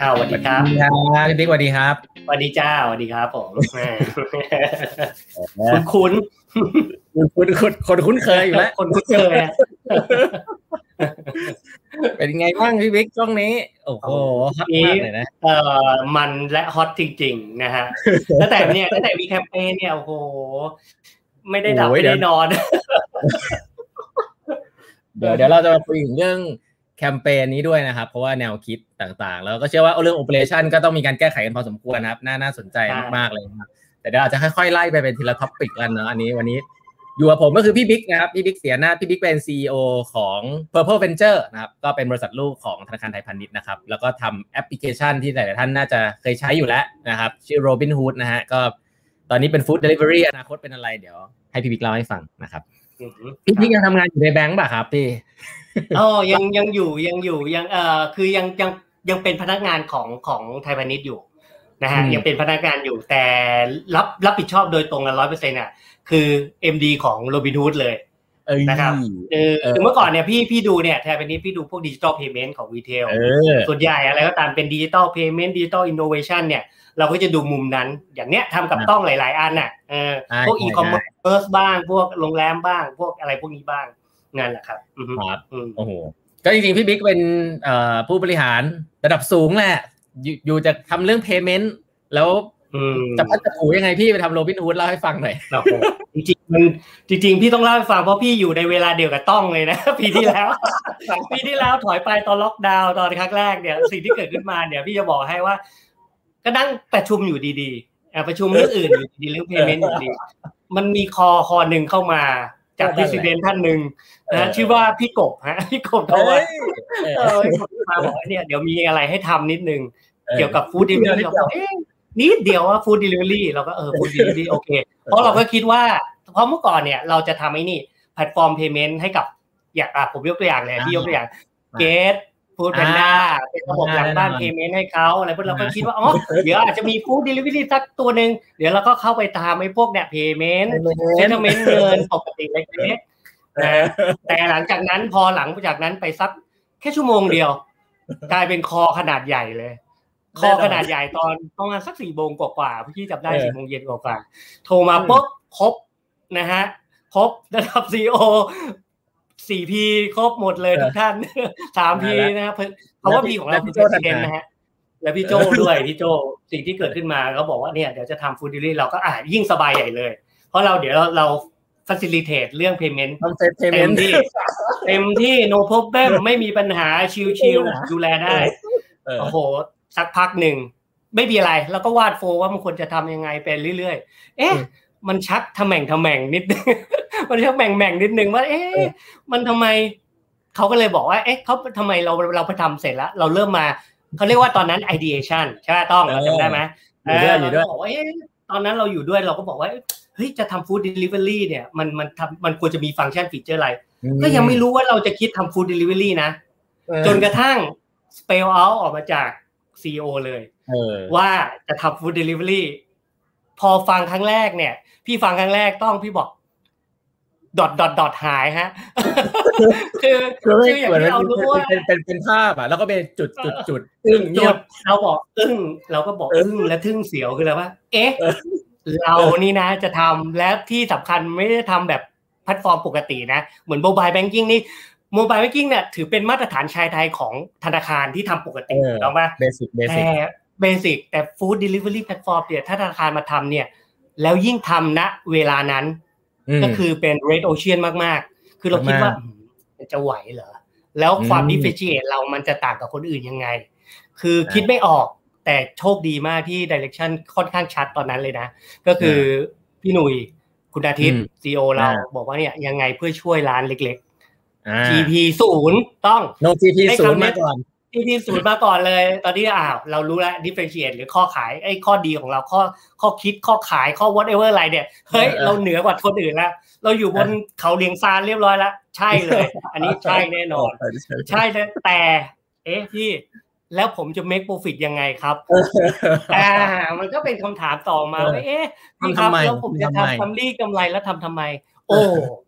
อ้าวสวัสดีครับครับพี่บิ๊กสวัสดีครับสวัสดีจ้าสวัสดีครับผมคุณคุ้นคุณคุณคนคุ้นเคยอยู่แล้วคนคุ้นเคยเป็นไงบ้างพี่บิ๊กช่วงนี้ โอ้โหฮอตมากเลยนะเอ่อมันและฮอตจริง ๆ นะฮะตั้งแต่เนี่ยตั้งแต่มีแคมเปญเนี่ยโอ้โห ไม่ได้ดับไม่ได้นอน เดี๋ยวเดี๋ยวเราจะมาคุยถึงเรื่อง แคมเปญนี้ด้วยนะครับ เพราะว่าแนวคิดต่างๆ แล้วก็เชื่อว่าเรื่อง operation ก็ต้องมีการแก้ไขกันพอสมควรนะครับ น่าน่าสนใจมากๆเลยครับแต่เดี๋ยวอาจจะค่อยๆไล่ไปเป็นทีละ topic กันเนาะอันนี้วันนี้อยู่กับผมก็คือพี่บิ๊กนะครับ พี่บิ๊กเสียหน้าพี่บิ๊กเป็น CEO ของ Purple Venture นะครับ ก็เป็นบริษัทลูกของธนาคารไทยพาณิชย์นะครับ แล้วก็ทำแอปพลิเคชันที่หลายๆท่านน่าจะเคยใช้อยู่แล้วนะครับ ชื่อ Robinhood นะฮะก็ตอนนี้เป็น Food Delivery อนาคตเป็นอะไรเดี๋ยวให้พี่บิ๊กเล่าให้ฟังนะครับ พี่บิ๊กยังทำงานอยู่ในแบงก์ป่ะครับพี่ อ๋อยังยังอยู่ยังอยู่ยังเอ่อคือยังยังยังเป็นพนักงานของของไทยพาณิชย์อยู่นะฮะยังเป็นพนักงานอยู่แต่รับรับผิดชอบโดยตรงกันร้อยเปอร์เซ็นต์อะคือ MD ของโรบินฮูดเลยนะครับเออคือเมื่อก่อนเนี่ยพี่พี่ดูเนี่ยไทยพาณิชย์พี่ดูพวก digital payment ของ retail ส่วนใหญ่อะไรก็ตามเป็น digital payment digital innovation เนี่ยเราก็จะดูมุมนั้น อย่างเนี้ยทำกับต้องหลาย ๆ อันน่ะเออพวกอีคอมเมิร์ซบ้าง พวกโรงแรมบ้าง พวกอะไรพวกนี้บ้าง นั่นแหละครับครับโอ้โหก็จริงๆ พี่บิ๊กเป็นผู้บริหารระดับสูงแหละ อยู่จะทำเรื่อง payment แล้วจะพัฒนาผูยังไงพี่ไปทำโรบินฮูดเล่าให้ฟังหน่อยจริงๆมันจริง ๆ พี่ต้องเล่าให้ฟังเพราะพี่อยู่ในเวลาเดียวกับต้องเลยนะปีที่แล้วปีที่แล้วถอยไปตอนล็อกดาวน์ตอนครั้งแรกเนี่ยสิ่งที่เกิดขึ้นมาเนี่ยพี่จะบอกให้ว่า ก็นั่งประชุมอยู่ดีๆประชุมเรื่องอื่นอยู่ดีเรื่อง payment อยู่ดีมันมีคอคอหนึ่งเข้ามา จาก president ท่านหนึ่งนะชื่อว่าพี่กบฮะพี่กบเขาว่าเออมาบอกเนี่ยเดี๋ยวมีอะไรให้ทำนิดนึง เกี่ยวกับ food delivery เราบอกเอ๊ะนิดเดียวว่า food delivery เราก็เออ food delivery โอเค เพราะเราก็คิดว่าเพราะเมื่อก่อนเนี่ยเราจะทำไอ้นี่แพลตฟอร์ม payment ให้กับ อย่างอะผมยกตัวอย่างเลยพี่ยกตัวอย่างGET Foodpanda เป็นระบบหลังบ้าน payment ให้เขาอะไรพวกเราก็คิดว่าอ๋อเดี๋ยวอาจจะมี food delivery สักตัวหนึ่งเดี๋ยวเราก็เข้าไปตามไอ้พวกเนี่ย payment settlement เงินปกติเล็กๆแต่หลังจากนั้นพอหลังจากนั้นไปสักแค่ชั่วโมงเดียว กลายเป็น call ขนาดใหญ่เลย call ขนาดใหญ่ตอนประมาณสักสี่โมงกว่าๆพี่จำได้สี่โมงเย็นกว่าๆโทรมาปุ๊บครบนะฮะครบระดับซีโอ สี่พีครบหมดเลยทุกท่านสามพีนะครับเพราะว่าพีของเราคือประเด็นนะฮะแล้วพี่โจด้วยพี่โจสิ่งที่เกิดขึ้นมาเขาบอกว่าเนี่ยเดี๋ยวจะทำฟูดิลี่เราก็อ่ายิ่งสบายใหญ่เลย เพราะเราเดี๋ยวเราฟัซิลิเทตเรื่อง payment เต็มที่เต็มที่ no problem ไม่มีปัญหาชิวๆดูแลได้โอ้โห สักพักหนึ่ง ไม่มีอะไร แล้วก็วาดโฟว่ามันควรจะทำยังไงเป็นเรื่อยๆ เอ๊ะ มันชักทำแม่งทำแม่งนิดนึงมันชักแม่งแม่งนิดนึงว่า เอ๊ะมันทำไมเขาก็เลยบอกว่า เอ๊ะเขาทำไมเราเราไปทำเสร็จแล้ว เราเริ่มมาเขาเรียกว่าตอนนั้น ideation ใช่ไหมต้องเราจำได้ไหมเออเราบอกว่าเอ๊ะตอนนั้นเราอยู่ด้วยเราก็บอกว่าเฮ้ยจะทำฟู้ดเดลิเวอรี่เนี่ยมันมันทำมันควรจะมีฟังก์ชันฟีเจอร์อะไร ก็ยังไม่รู้ว่าเราจะคิดทำฟู้ดเดลิเวอรี่นะ จนกระทั่งสเปลเอาออกมาจากซีอเลยว่าจะทำ food delivery พอฟังครั้งแรกเนี่ย พี่ฟังครั้งแรกต้องพี่บอก dot dot dot หายฮะ คือคืออย่างที่เรารู้ว่าเป็นเป็นเป็นภาพอะ แล้วก็เป็นจุดจุดจุดอึ้งเงียบเราบอกอึ้งเราก็บอกอึ้งและทึ่งเสียวคืออะไรว่า เอ๊ะ เรานี่นะจะทำและที่สำคัญไม่ได้ทำแบบแพลตฟอร์มปกตินะ เหมือน mobile banking นี่ mobile banking เนี่ยถือเป็นมาตรฐานชายไทยของธนาคารที่ทำปกติถูกไหม basic basic แต่ basic แต่ food delivery platform เนี่ยถ้าธนาคารมาทำเนี่ย แล้วยิ่งทำณเวลานั้น ก็คือเป็น red ocean มากๆ คือเราคิดว่าจะไหวเหรอ แล้วความ differentiate เรามันจะต่างกับคนอื่นยังไง คือคิดไม่ออกแต่โชคดีมากที่ direction ค่อนข้างชัดตอนนั้นเลยนะ ก็คือพี่หนุ่ยคุณอาทิตย์ CEO เราบอกว่าเนี่ยยังไงเพื่อช่วยร้านเล็กๆ GP ศูนย์ต้องโน GP ศูนย์มาก่อน GP ศูนย์มาก่อนเลย ตอนนี้อ้าวเรารู้แล้ว differentiate หรือข้อขายไอ้ข้อดีของเราข้อข้อคิดข้อขายข้อ whatever อะไรเนี่ยเฮ้ยเราเหนือกว่าคนอื่นแล้ว เราอยู่บนเขาเลียงซานเรียบร้อยแล้ว ใช่เลย อันนี้ใช่แน่นอน ใช่แต่ เอ๊ะพี่แล้วผมจะ make profit ยังไงครับอ่ามันก็เป็นคำถามต่อมาว่าเอ๊ะพี่ครับแล้วผมจะทำทำรีกำไรแล้วทำทำไม โอ้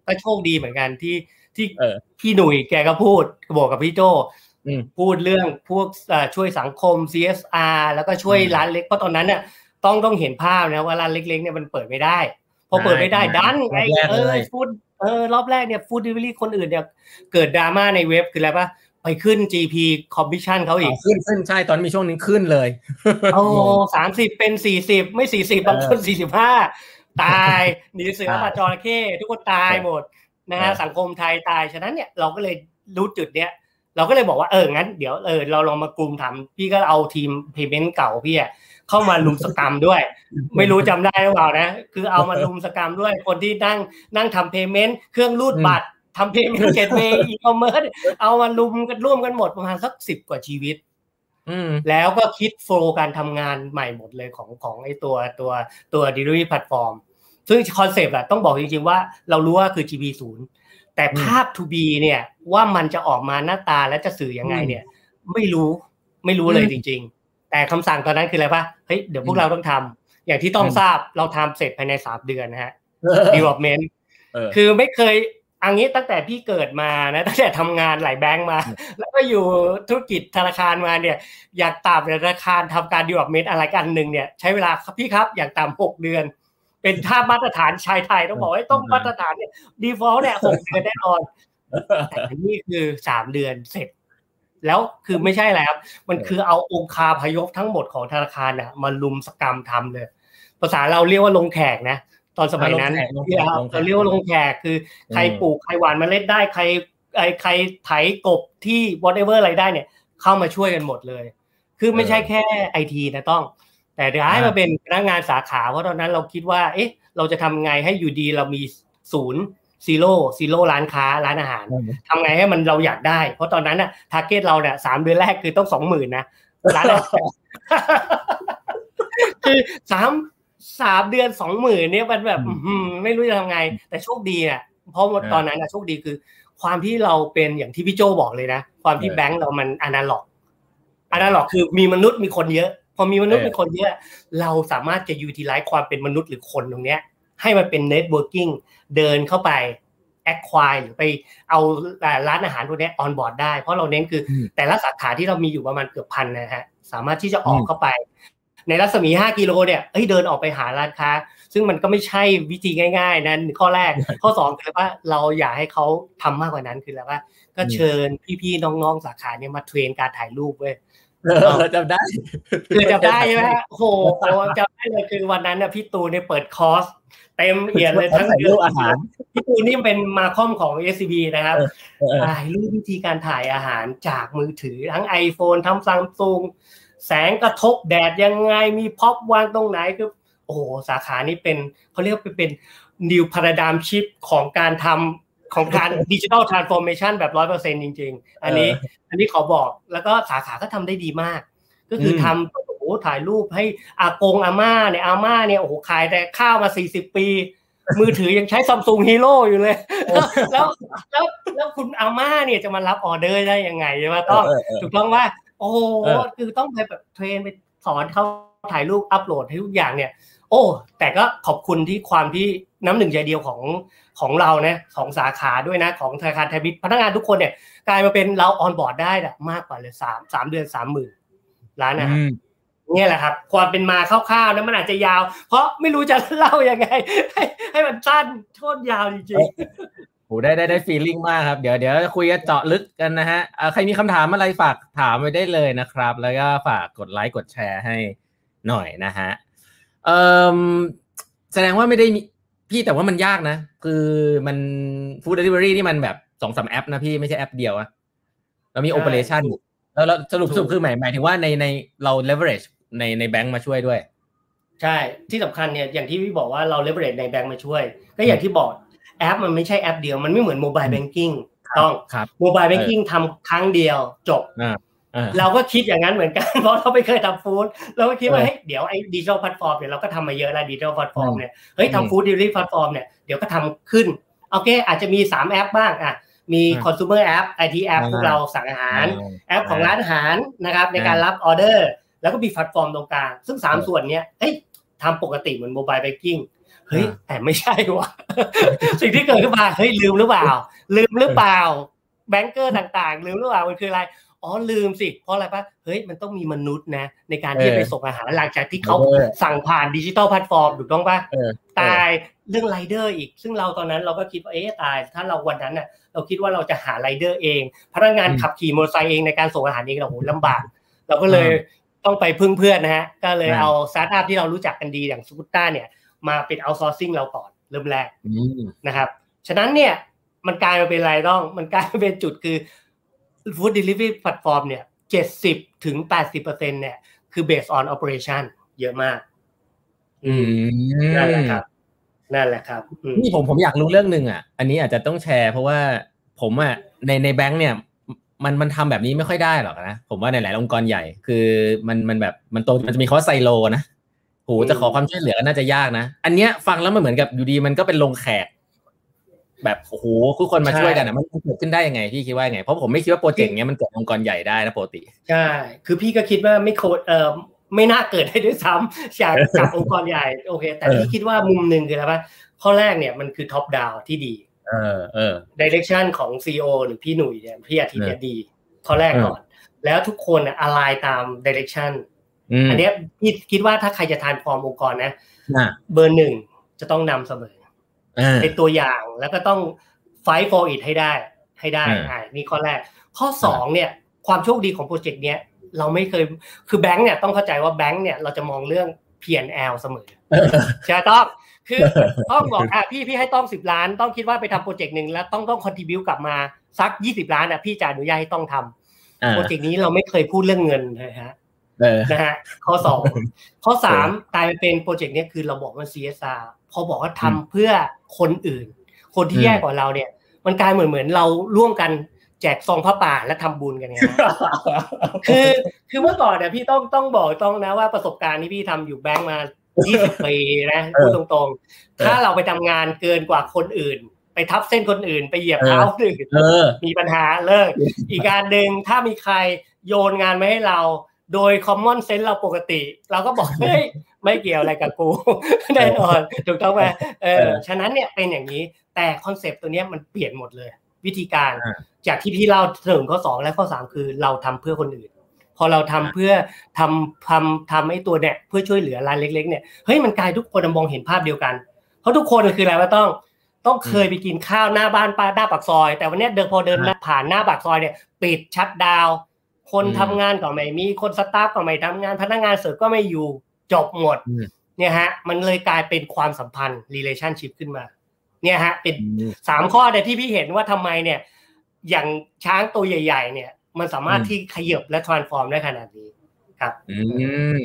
ก็โชคดีเหมือนกันที่ที่พี่หนุ่ยแกก็พูดบอกกับพี่โจ พูดเรื่องพวกช่วยสังคม CSR แล้วก็ช่วยร้านเล็กเพราะตอนนั้นเนี่ยต้องต้องเห็นภาพนะว่าร้านเล็กๆเนี่ยมันเปิดไม่ได้ พอเปิดไม่ได้ดันไอเออ food เออรอบแรกเนี่ย food delivery คนอื่นเนี่ยเกิดดราม่าในเว็บคืออะไรปะไปขึ้น GP commission เขาอีก ขึ้นขึ้นใช่ตอนมีช่วงนึงขึ้นเลยโอ้สามสิบเป็นสี่สิบไม่สี่สิบบางคนสี่สิบห้าตายหนีเสือปะจระเข้ทุกคนตายหมดนะฮะสังคมไทยตายฉะนั้นเนี่ยเราก็เลยรู้จุดเนี้ย เราก็เลยบอกว่าเอองั้นเดี๋ยวเออเราลองมากลุ่มทำพี่ก็เอาทีม payment เก่าพี่อะเข้ามารุมสกรัมด้วย ไม่รู้จำได้หรือเปล่านะ คือเอามารุมสกรัมด้วย คนที่นั่งนั่งทำ payment เครื่องรูดบัตรทำ payment gateway e-commerce เอามารุมกันร่วมกันหมดประมาณสักสิบกว่าชีวิตแล้วก็คิด flow การทำงานใหม่หมดเลยของของไอ้ตัวตัวตัว delivery platform ซึ่งคอนเซปต์อะต้องบอกจริงๆว่าเรารู้ว่าคือ GP ศูนย์แต่ภาพ to be เนี่ย ว่ามันจะออกมาหน้าตาและจะสื่อยังไงเนี่ย ไม่รู้ไม่รู้เลยจริง ๆ แต่คำสั่งตอนนั้นคืออะไรปะเฮ้ยเดี๋ยวพวกเราต้องทำอย่างที่ต้องทราบเราทำเสร็จภายในสามเดือนนะฮะ development คือไม่เคยอันนี้ตั้งแต่พี่เกิดมานะตั้งแต่ทำงานหลายแบงก์มา แล้วก็อยู่ธุรกิจธนาคารมาเนี่ย อย่างต่ำธนาคารทำการ development อะไรกันหนึ่งเนี่ยใช้เวลาครับพี่ครับอย่างต่ำหกเดือน เป็นท่ามาตรฐานชายไทยต้องบอกว่าต้องมาตรฐานเนี่ย default เนี่ยหกเดือนแน่นอน แต่นี่คือสามเดือนเสร็จ แล้วคือไม่ใช่แล้วมันคือเอาองคาพยพทั้งหมดของธนาคารน่ะมารุมสกรัมทำเลย ภาษาเราเรียกว่าลงแขกนะตอนสมัยนั้นเราเรียกว่าลงแขกคือ ใครปลูกใครหว่านมาเล็ดได้ใครไอใครไถกบที่ whatever อะไรได้เนี่ย เข้ามาช่วยกันหมดเลย คือไม่ใช่แค่ไอทีนะต้อง แต่ย้ายมาเป็นพนักงานสาขาเพราะตอนนั้นเราคิดว่า เอ๊ะ เราจะทำไงให้อยู่ดีเรามีศูนย์ zero zero ร้านค้าร้านอาหารทำไงให้มันเราอยากได้ เพราะตอนนั้นอะ target เราเนี่ยสามเดือนแรกคือต้องสองหมื่นนะร้านคือสามสามเดือนสองหมื่นเนี่ยมันแบบไม่รู้จะทำไง แต่โชคดีอะเพราะตอนนั้นอะโชคดีคือ ความที่เราเป็นอย่างที่พี่โจบอกเลยนะ ความที่แบงก์เรามัน analog analog คือมีมนุษย์มีคนเยอะ พอมีมนุษย์เป็นคนเยอะ เราสามารถจะ utilize ความเป็นมนุษย์หรือคนตรงเนี้ย ให้มันเป็น networking เดินเข้าไป acquire หรือไปเอาร้านอาหารพวกนี้ onboard ได้ เพราะเราเน้นคือ แต่ละสาขาที่เรามีอยู่ประมาณเกือบพันนะฮะสามารถที่จะออกเข้าไป ในรัศมี 5 กิโลเนี่ยเฮ้ยเดินออกไปหาร้านค้า ซึ่งมันก็ไม่ใช่วิธีง่าย ๆ นั้น ข้อแรกข้อ2คือว่าเราอยากให้เขาทำมากกว่านั้นคือแล้วว่า ก็เชิญพี่ๆน้องๆสาขาเนี่ยมาเทรนการถ่ายรูปเว้ยจำได้คือจำได้ใช่ไหมโหจำได้เลยคือวันนั้นน่ะพี่ตูนเนี่ยเปิดคอร์ส เต็มเอียดเลยทั้งรูปอาหารพี่ตูนนี่เป็นมาคอมของ s อ b นะครับถ่ายรูปวิธีการถ่ายอาหารจากมือถือทั้ง iPhone ทั้งซัมซุงแสงกระทบแดดยังไงมีพ็อปวางตรงไหนคือโอ้โหสาขานี้เป็นเขาเรียกว่าเป็น new paradigm shift ของการทำของการ digital transformation แบบร้อยเปอร์เซ็นจริง ๆ อันนี้ อันนี้ขอบอกแล้วก็สาขาก็ทำได้ดีมาก ก็คือทำโอ้โห ถ่ายรูปให้อากงอาม่าเนี่ยอาม่าเนี่ยโอ้โหขายแต่ข้าวมาสี่สิบปี มือถือยังใช้ซัมซุงฮีโร่อยู่เลย แล้วแล้วแล้วคุณอาม่าเนี่ยจะมารับออเดอร์ได้ยังไงใช่ไหมต้องถูกต้องว่า โอ้โหคือต้องไปแบบเทรนไปสอนเขาถ่ายรูปอัปโหลดให้ทุกอย่างเนี่ย โอ้ แต่ก็ขอบคุณที่ความที่น้ำหนึ่งใจเดียวของของเราเนี่ยของสาขาด้วยนะของธนาคารไทยบิตพนักงานทุกคนเนี่ยกลายมาเป็นเราออนบอร์ดได้มากกว่าเลยสามสามเดือนสามหมื่นล้านนะ นี่แหละครับ ความเป็นมาคร่าวๆนะมันอาจจะยาว เพราะไม่รู้จะเล่ายังไง ให้ให้มันสั้นโทษยาวจริงๆโหได้ได้ได้ feeling มากครับ เดี๋ยวเดี๋ยวคุยกันเจาะลึกกันนะฮะใครมีคำถามอะไรฝากถามไปได้เลยนะครับ แล้วก็ฝากกดไลค์กดแชร์ให้หน่อยนะฮะเอ่อแสดงว่าไม่ได้มีพี่แต่ว่ามันยากนะ คือมัน food delivery นี่มันแบบสองสามแอปนะพี่ไม่ใช่แอปเดียวอะเรามี operation แล้วสรุปสรุปคือหมายหมายถึงว่าในในเรา leverage ในในแบงก์มาช่วยด้วย ใช่ที่สำคัญเนี่ยอย่างที่พี่บอกว่าเรา leverage ในแบงก์มาช่วย ก็อย่างที่บอกแอปมันไม่ใช่แอปเดียวมันไม่เหมือน mobile banking ต้อง mobile banking ทำครั้งเดียวจบเราก็คิดอย่างนั้นเหมือนกันเพราะเราไม่เคยทำ food เราก็คิดว่าเฮ้ยเดี๋ยวไอ้ digital platform เนี่ยเราก็ทำมาเยอะแล้ว digital platform เนี่ยเฮ้ยทำ food digital platform เนี่ยเดี๋ยวก็ทำขึ้นโอเคอาจจะมี 3 แอปบ้างอะมี consumer app IT app พวกเราสั่งอาหาร แอปของร้านอาหารนะครับในการรับออเดอร์ แล้วก็มีแพลตฟอร์มตรงกลาง ซึ่ง3ส่วนเนี้ยเฮ้ยทำปกติเหมือน mobile banking เฮ้ยแต่ไม่ใช่ว่ะสิ่งที่เกิดขึ้นมาเฮ้ยลืมหรือเปล่า ลืมหรือเปล่า banker ต่างๆ ลืมหรือเปล่ามันคืออะไรอ๋อลืมสิเพราะอะไรปะเฮ้ยมันต้องมีมนุษย์นะ ในการที่ไปส่งอาหารหลังจากที่เขาสั่งผ่าน digital platform ถูกต้องปะตายเรื่องไรเดอร์อีก ซึ่งเราตอนนั้นเราก็คิดว่าเอ๊ะตาย ถ้าเราวันนั้นน่ะเราคิดว่าเราจะหาไรเดอร์เอง พนักงานขับขี่มอเตอร์ไซค์เองในการส่งอาหารเองเราโหลำบาก เราก็เลย ต้องไปพึ่งเพื่อนนะฮะ ก็เลยเอาสตาร์ทอัพที่เรารู้จักกันดีอย่าง Skootar เนี่ยมาเป็น outsourcing เราก่อนเริ่มแรกนะครับ ฉะนั้นเนี่ยมันกลายมาเป็นอะไรต้อง มันกลายมาเป็นจุดคือ food delivery platform เนี่ยเจ็ดสิบถึงแปดสิบเปอร์เซ็นเนี่ยคือ based on operation เยอะมาก อืมนั่นแหละครับนั่นแหละครับนี่ผมผมอยากรู้เรื่องหนึ่งอะ อันนี้อาจจะต้องแชร์เพราะว่าผมอะในในแบงค์เนี่ย มันมันทำแบบนี้ไม่ค่อยได้หรอกนะ ผมว่าในหลายองค์กรใหญ่ คือมันมันแบบมันโตมันจะมีคอไซโลนะโหจะขอความช่วยเหลือก็น่าจะยากนะ อันเนี้ยฟังแล้วมันเหมือนกับอยู่ดีมันก็เป็นลงแขก แบบโอ้โหทุกคนมาช่วยกันอะมันเกิดขึ้นได้ยังไงพี่คิดว่าไงเพราะผมไม่คิดว่าโปรเจกต์เนี้ยมันเกิดองค์กรใหญ่ได้นะปกติใช่คือพี่ก็คิดว่าไม่โคดเอ่อไม่น่าเกิดได้ด้วยซ้ำจากจากองค์กรใหญ่โอเค แต่พี่คิดว่ามุมหนึ่งคืออะไรว่าข้อแรกเนี่ยมันคือ top down ที่ดี เออเออ direction ของ CEO หรือพี่หนุ่ยเนี่ยพี่อาทิตย์เนี่ยดีข้อแรกก่อน แล้วทุกคนอะอะไรตาม direction อันนี้พี่คิดว่าถ้าใครจะ transform องค์กรนะเบอร์หนึ่งจะต้องนำเสมอเป็นตัวอย่างแล้วก็ต้องไฟ for it ให้ได้ให้ได้อ่านี่ข้อแรก ข้อสองเนี่ยความโชคดีของโปรเจกต์เนี้ยเราไม่เคยคือแบงค์เนี่ยต้องเข้าใจว่าแบงค์เนี่ยเราจะมองเรื่อง P&L เสมอใช่ต้อง คือต้องบอกอะพี่พี่ให้ต้องสิบล้าน ต้องคิดว่าไปทำโปรเจกต์หนึ่งแล้วต้องต้อง contribute กลับมาสักยี่สิบล้านอะพี่จะอนุญาตให้ต้องทำโปรเจกต์นี้เราไม่เคยพูดเรื่องเงินนะฮะนะฮะข้อสองข้อสามกลายเป็นโปรเจกต์นี้คือเราบอกว่า CSR พอบอกว่าทำเพื่อคนอื่น คนที่แย่กว่าเราเนี่ย มันกลายเหมือนเหมือนเราร่วมกันแจกซองพระป่าและทำบุญกันเนี่ยคือคือเมื่อก่อนเนี่ยพี่ต้องต้องบอกต้องนะว่าประสบการณ์ที่พี่ทำอยู่แบงก์มา 20ปีนะพูดตรงๆ ถ้าเราไปทำงานเกินกว่าคนอื่น ไปทับเส้นคนอื่น ไปเหยียบเท้าคนอื่นมีปัญหาเลิก อีกการหนึ่งถ้ามีใครโยนงานมาให้เรา โดยคอมมอนเซนส์เราปกติ เราก็บอกเฮ้ยไม่เกี่ยวอะไรกับกูแน่นอนถูกต้องไหมเออฉะนั้นเนี่ยเป็นอย่างนี้แต่คอนเซปต์ตัวนี้มันเปลี่ยนหมดเลย วิธีการจากที่พี่เล่าถึงข้อสองและข้อสามคือเราทำเพื่อคนอื่น พอเราทำเพื่อทำทำทำไอ้ตัวเนี่ยเพื่อช่วยเหลือรายเล็ก ๆ เนี่ยเฮ้ยมันกลายทุกคนมองเห็นภาพเดียวกัน เพราะทุกคนคืออะไรว่าต้องต้องเคยไปกินข้าวหน้าบ้านป้าหน้าปากซอย แต่วันนี้เดินพอเดินผ่านหน้าปากซอยเนี่ยปิด shut down คนทำงานก็ไม่มีคน staff ก็ไม่ทำงานพนักงานเสิร์ฟก็ไม่อยู่จบหมดเนี่ยฮะมันเลยกลายเป็นความสัมพันธ์ relationship ขึ้นมา เนี่ยฮะเป็นสามข้อแต่ที่พี่เห็นว่าทำไมเนี่ย อย่างช้างตัวใหญ่ ๆ เนี่ย มันสามารถที่ขยับและ transform ได้ขนาดนี้ครับ อืม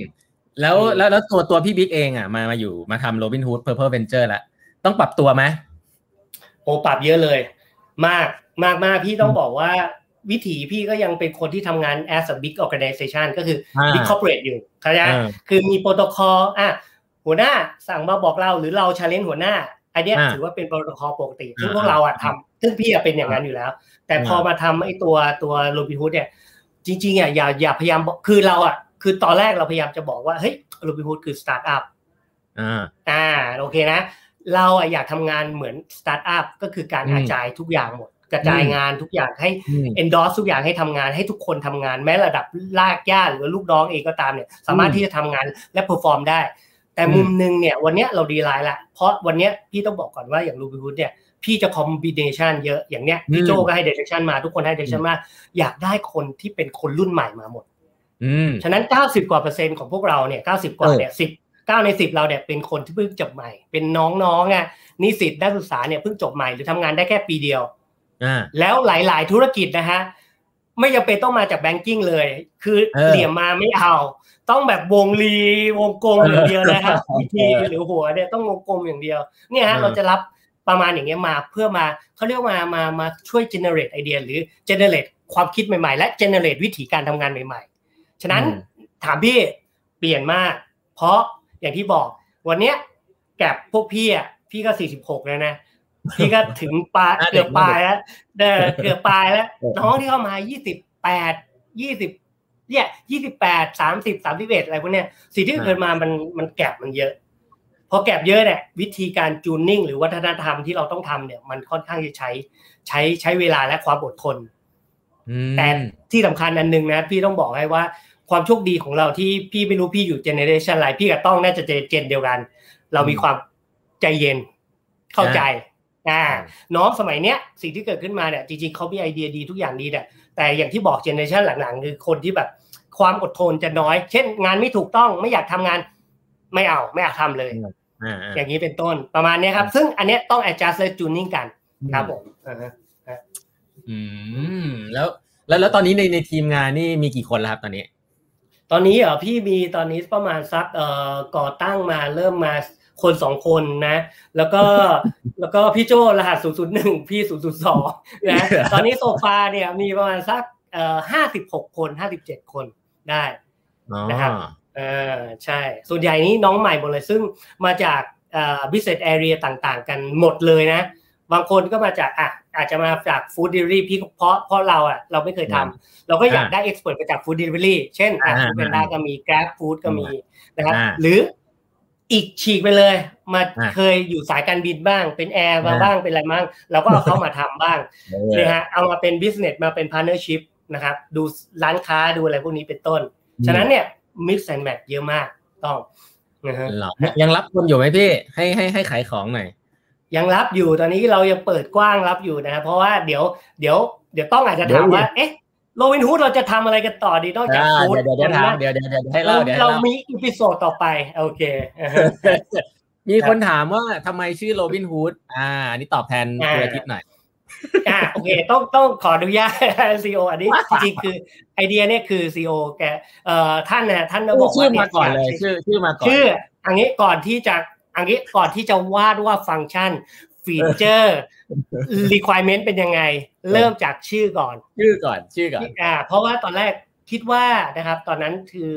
แล้วแล้วแล้วตัวตัวพี่บิ๊กเองอะมามาอยู่มาทำ Robinhood Purple Ventures แล้วต้องปรับตัวไหมโอ้ปรับเยอะเลย มากมากมากพี่ต้องบอกว่าวิถีพี่ก็ยังเป็นคนที่ทำงาน as a big organization ก็คือ big corporate อยู่เข้าใจคือมีโปรโตคอลอะหัวหน้าสั่งมาบอกเราหรือเรา challenge หัวหน้าอันนี้ถือว่าเป็นโปรโตคอลปกติซึ่งพวกเราอะทำซึ่งพี่อะเป็นอย่างนั้นอยู่แล้ว แต่พอมาทำไอ้ตัวตัวโรบิฮูดเนี่ย จริงๆอะอย่าอย่าพยายามคือเราอะคือตอนแรกเราพยายามจะบอกว่าเฮ้ยโรบิฮูดคือสตาร์ทอัพอ่าอ่าโอเคนะ เราอะอยากทำงานเหมือนสตาร์ทอัพก็คือการกระจายทุกอย่างหมด กระจายงานทุกอย่างให้ endorse ทุกอย่างให้ทำงานให้ทุกคนทำงาน แม้ระดับรากหญ้าหรือลูกน้องเองก็ตามเนี่ย สามารถที่จะทำงานและ perform ได้แต่มุมหนึ่งเนี่ยวันนี้เราดีไลน์ละเพราะวันนี้พี่ต้องบอกก่อนว่าอย่างรูบิวูดเนี่ย พี่จะ combination เยอะอย่างเนี้ยพี่โจก็ให้ direction มาทุกคนให้ direction มาอยากได้คนที่เป็นคนรุ่นใหม่มาหมดฉะนั้นเก้าสิบกว่าเปอร์เซ็นต์ของพวกเราเนี่ยเก้าสิบกว่าเนี่ยสิบเก้าในสิบเราเนี่ยเป็นคนที่เพิ่งจบใหม่ เป็นน้องๆอะนิสิตนักศึกษาเนี่ยเพิ่งจบใหม่หรือทำงานได้แค่ปีเดียวแล้วหลายๆธุรกิจนะฮะไม่จำเป็นต้องมาจากแบงกิ้งเลย คือเหลี่ยมมาไม่เอา ต้องแบบวงรีวงกลมอย่างเดียวนะครับทีหรือหัวเนี่ยต้องวงกลมอย่างเดียว เนี่ยฮะเราจะรับ ประมาณอย่างเงี้ยมาเพื่อมาเขาเรียกมามามาช่วย generate ไอเดียหรือ generate ความคิดใหม่ๆ และ generate วิธีการทำงานใหม่ๆ ฉะนั้นถามพี่เปลี่ยนมาก เพราะอย่างที่บอกวันเนี้ยแกบพวกพี่อะพี่ก็สี่สิบหกแล้วนะพี่ก็ถึงปลายเกือบปลายแล้วเกือบปลายแล้วน้องที่เข้ามายี่สิบแปดยี่สิบเนี่ยยี่สิบแปดสามสิบสามสิบเอ็ดอะไรพวกเนี้ยสิ่งที่เกิดมามันมันแกลบมันเยอะ พอแกลบเยอะเนี่ยวิธีการจูนนิ่งหรือวัฒนธรรมที่เราต้องทำเนี่ยมันค่อนข้างจะใช้ใช้ใช้เวลาและความอดทนแต่ที่สำคัญอันหนึ่งนะ พี่ต้องบอกให้ว่าความโชคดีของเราที่พี่ไม่รู้พี่อยู่เจเนเรชันอะไรพี่กับต้องน่าจะเจนเดียวกัน เรามีความใจเย็นเข้าใจอ่าน้องสมัยเนี้ยสิ่งที่เกิดขึ้นมาเนี่ยจริงๆเขามีไอเดียดีทุกอย่างดีแต่แต่อย่างที่บอกเจเนเรชันหลังๆคือคนที่แบบความอดทนจะน้อย เช่น งานไม่ถูกต้องไม่อยากทำงานไม่เอาไม่อยากทำเลย อย่างนี้เป็นต้นประมาณนี้ครับ ซึ่งอันนี้ต้อง adjust และ tuning กันครับผมอืมแล้วแล้วแล้วตอนนี้ในในทีมงานนี่มีกี่คนแล้วครับตอนนี้ ตอนนี้เหรอพี่มีตอนนี้ประมาณสักเอ่อก่อตั้งมาเริ่มมาคนสองคนนะ แล้วก็แล้วก็พี่โจรหัสศูนย์ศูนย์หนึ่งพี่ศูนย์ศูนย์สองนะตอนนี้โซฟาเนี่ยมีประมาณสักเอ่อห้าสิบหกคนห้าสิบเจ็ดคนได้นะครับเออใช่ ส่วนใหญ่นี้น้องใหม่หมดเลยซึ่งมาจากเอ่อ business area ต่างๆ กันหมดเลยนะ บางคนก็มาจากอะอาจจะมาจาก food delivery พี่เพราะเพราะเราอะเราไม่เคยทำเราก็อยากได้ expert มาจาก food delivery เช่นอะ foodpanda ก็มี GrabFood ก็มีนะครับหรืออีกฉีกไปเลย มาเคยอยู่สายการบินบ้าง เป็นแอร์มาบ้างเป็นอะไรบ้างเราก็เอาเข้ามาทำบ้างนะฮะเอามาเป็น business มาเป็น partnershipนะครับดูร้านค้าดูอะไรพวกนี้เป็นต้น ฉะนั้นเนี่ย mix and match เยอะมากต้องนะฮะยังรับคนอยู่ไหมพี่ให้ให้ให้ขายของหน่อยยังรับอยู่ตอนนี้เรายังเปิดกว้างรับอยู่นะเพราะว่าเดี๋ยวเดี๋ยวเดี๋ยวต้องอาจจะถามว่า เอ๊ะโรบินฮูดเราจะทำอะไรกันต่อดีนอกจาก foodเดี๋ยวเดี๋ยวเดี๋ยวเดี๋ยวเดี๋ยวให้เล่าเดี๋ยวเรามี episode ต่อไปโอเค มีคนถามว่าทำไมชื่อโรบินฮูดอ่าอันนี้ตอบแทนพี่อาทิตย์หน่อย อ่าโอเค ต้องต้องขออนุญาตซีโออันนี้จริงๆคือไอเดียเนี่ยคือซีโอแกเอ่อท่านเนี่ยท่านบอกว่าชื่อมาก่อนเลยชื่อชื่อมาก่อนชื่ออันนี้ก่อนที่จะอันนี้ก่อนที่จะวาดว่าฟังก์ชันฟีเจอร์ requirement เป็นยังไง เริ่มจากชื่อก่อน ชื่อก่อนชื่อก่อนอ่าเพราะว่าตอนแรกคิดว่านะครับ ตอนนั้นคือ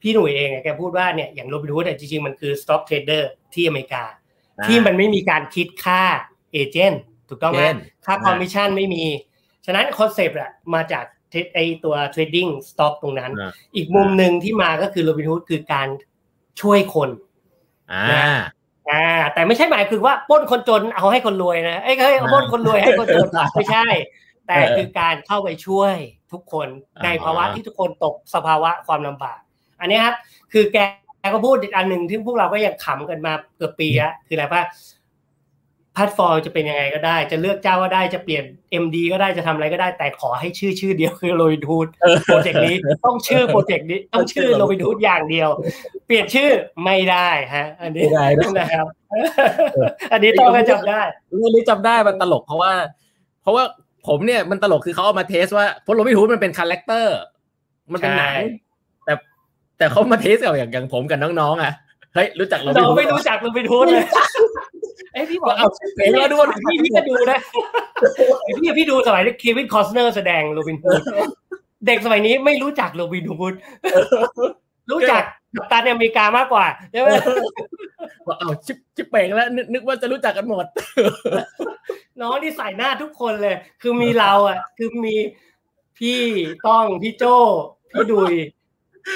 พี่หนุ่ยเองแกพูดว่าเนี่ยอย่างโรบินฮูดจริงๆ มันคือ stock trader ที่อเมริกา ที่มันไม่มีการคิดค่าเอเจนต์ ถูกต้องไหมค่าคอมมิชชั่นไม่มี ฉะนั้นคอนเซปต์อะมาจากไอตัว trading stock ตรงนั้น อีกมุมหนึ่งที่มาก็คือโรบินฮูดคือการช่วยคนอ่าอ่าแต่ไม่ใช่หมายคือว่าปล้นคนจนเอาให้คนรวยนะไอ้เฮ้ยปล้นคนรวยให้คนจนไม่ใช่ แต่คือการเข้าไปช่วยทุกคนในภาวะที่ทุกคนตกสภาวะความลำบาก อันนี้ครับคือแกก็พูดอีกอันหนึ่งที่พวกเราก็ยังขำกันมาเกือบปีแล้วคืออะไรป่ะ แพลตฟอร์มจะเป็นยังไงก็ได้ จะเลือกเจ้าก็ได้จะเปลี่ยน MD ก็ได้จะทำอะไรก็ได้แต่ขอให้ชื่อชื่อเดียวคือโรบินฮูดโปรเจกต์นี้ต้องชื่อโปรเจกต์นี้ต้องชื่อโรบินฮูดอย่างเดียว เปลี่ยนชื่อไม่ได้ฮะ อันนี้นะครับ อันนี้ต้องจำได้อันนี้จำได้มันตลกเพราะว่า เพราะว่าผมเนี่ยมันตลกคือเขาเอามา test ว่าเพราะโรบินฮูดมันเป็น characterมันเป็นหนังแต่แต่เขามา test กับอย่างอย่างผมกับน้องๆอะ เฮ้ยรู้จักโรบินฮูดไม่รู้จักโรบินฮูดเลยเอ้พี่บอกเอาเพลงแล้วดูพี่พี่ก็ดูนะพี่พี่ดูสมัยที่เควินคอสเนอร์แสดงโรบินฮูดเด็กสมัยนี้ไม่รู้จักโรบินฮูดรู้จักกัปตันอเมริกามากกว่าใช่ไหมว่าเอ้าชิบชิบเป๋งแล้ว นึกว่าจะรู้จักกันหมด น้องที่ส่ายหน้าทุกคนเลย คือมีเราอะ คือมีพี่ต้องพี่โจพี่ดุย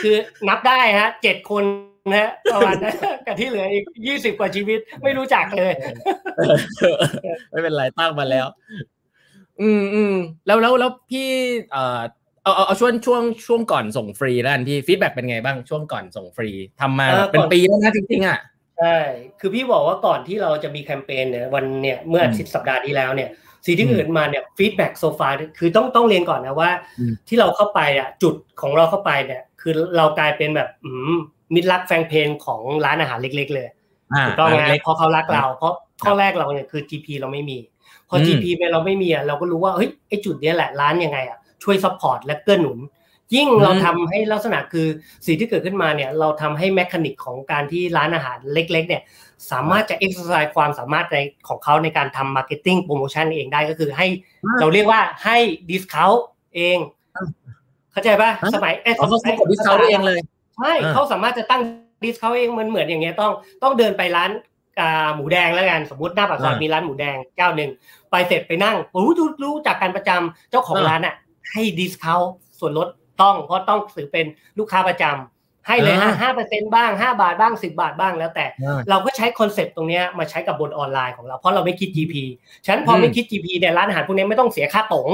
คือนับได้ฮะเจ็ดคน นะประมาณนั้นกับที่เหลืออีกยี่สิบกว่าชีวิตไม่รู้จักเลย ไม่เป็นไรตั้งมาแล้ว อืมอืมแล้วแล้วแล้วพี่เอ่อเอาเอาเอาช่วงช่วงช่วงก่อนส่งฟรีแล้วกันพี่ฟีดแบ็กเป็นไงบ้างช่วงก่อนส่งฟรีทำมาเป็นปีแล้วนะจริงๆอะใช่คือพี่บอกว่าก่อนที่เราจะมีแคมเปญเนี่ยวันเนี่ยเมื่ออาทิตย์สัปดาห์ที่แล้วเนี่ยสิ่งที่เกิดมาเนี่ย feedback so far คือต้องต้องเรียนก่อนนะว่า ที่เราเข้าไปอะจุดของเราเข้าไปเนี่ย คือเรากลายเป็นแบบอืม มิตรรักแฟนเพลงของร้านอาหารเล็ก ๆ เลยถูกต้องไหมเพราะเขารักเรา เพราะข้อแรกเราเนี่ยคือ GP เราไม่มี พอ GP เราไม่มีอะเราก็รู้ว่าเฮ้ยไอ้จุดนี้แหละร้านยังไงอะช่วย support และเกื้อหนุน ยิ่งเราทำให้ลักษณะคือสิ่งที่เกิดขึ้นมาเนี่ยเราทำให้ mechanic ของการที่ร้านอาหารเล็ก ๆ เนี่ยสามารถจะเอ็กซ์ไซส์ความสามารถในของเขาในการทำมาร์เก็ตติ้งโปรโมชั่นเองได้ก็คือให้เราเรียกว่าให้ดิสคาวเอง เข้าใจป่ะสมัยเอสเขาใช้ดิสคาวเองเลย ใช่เขาสามารถจะตั้งดิสเขาเองมันเหมือนอย่างเงี้ยต้องต้องเดินไปร้านหมูแดงแล้วกันสมมติหน้าปากซอยมีร้านหมูแดงเจ้าหนึ่งไปเสร็จไปนั่งรู้รู้จากการประจำเจ้าของร้านอะ ให้ดิสเขาส่วนลดต้องเพราะต้องถือเป็นลูกค้าประจำให้เลยฮะห้าเปอร์เซ็นบ้างห้าบาทบ้างสิบบาทบ้างแล้วแต่ เราก็ใช้คอนเซปต์ตรงนี้มาใช้กับบนออนไลน์ของเราเพราะเราไม่คิด GP ฉะนั้นพอไม่คิด GP เนี่ยร้านอาหารพวกนี้ไม่ต้องเสียค่าตง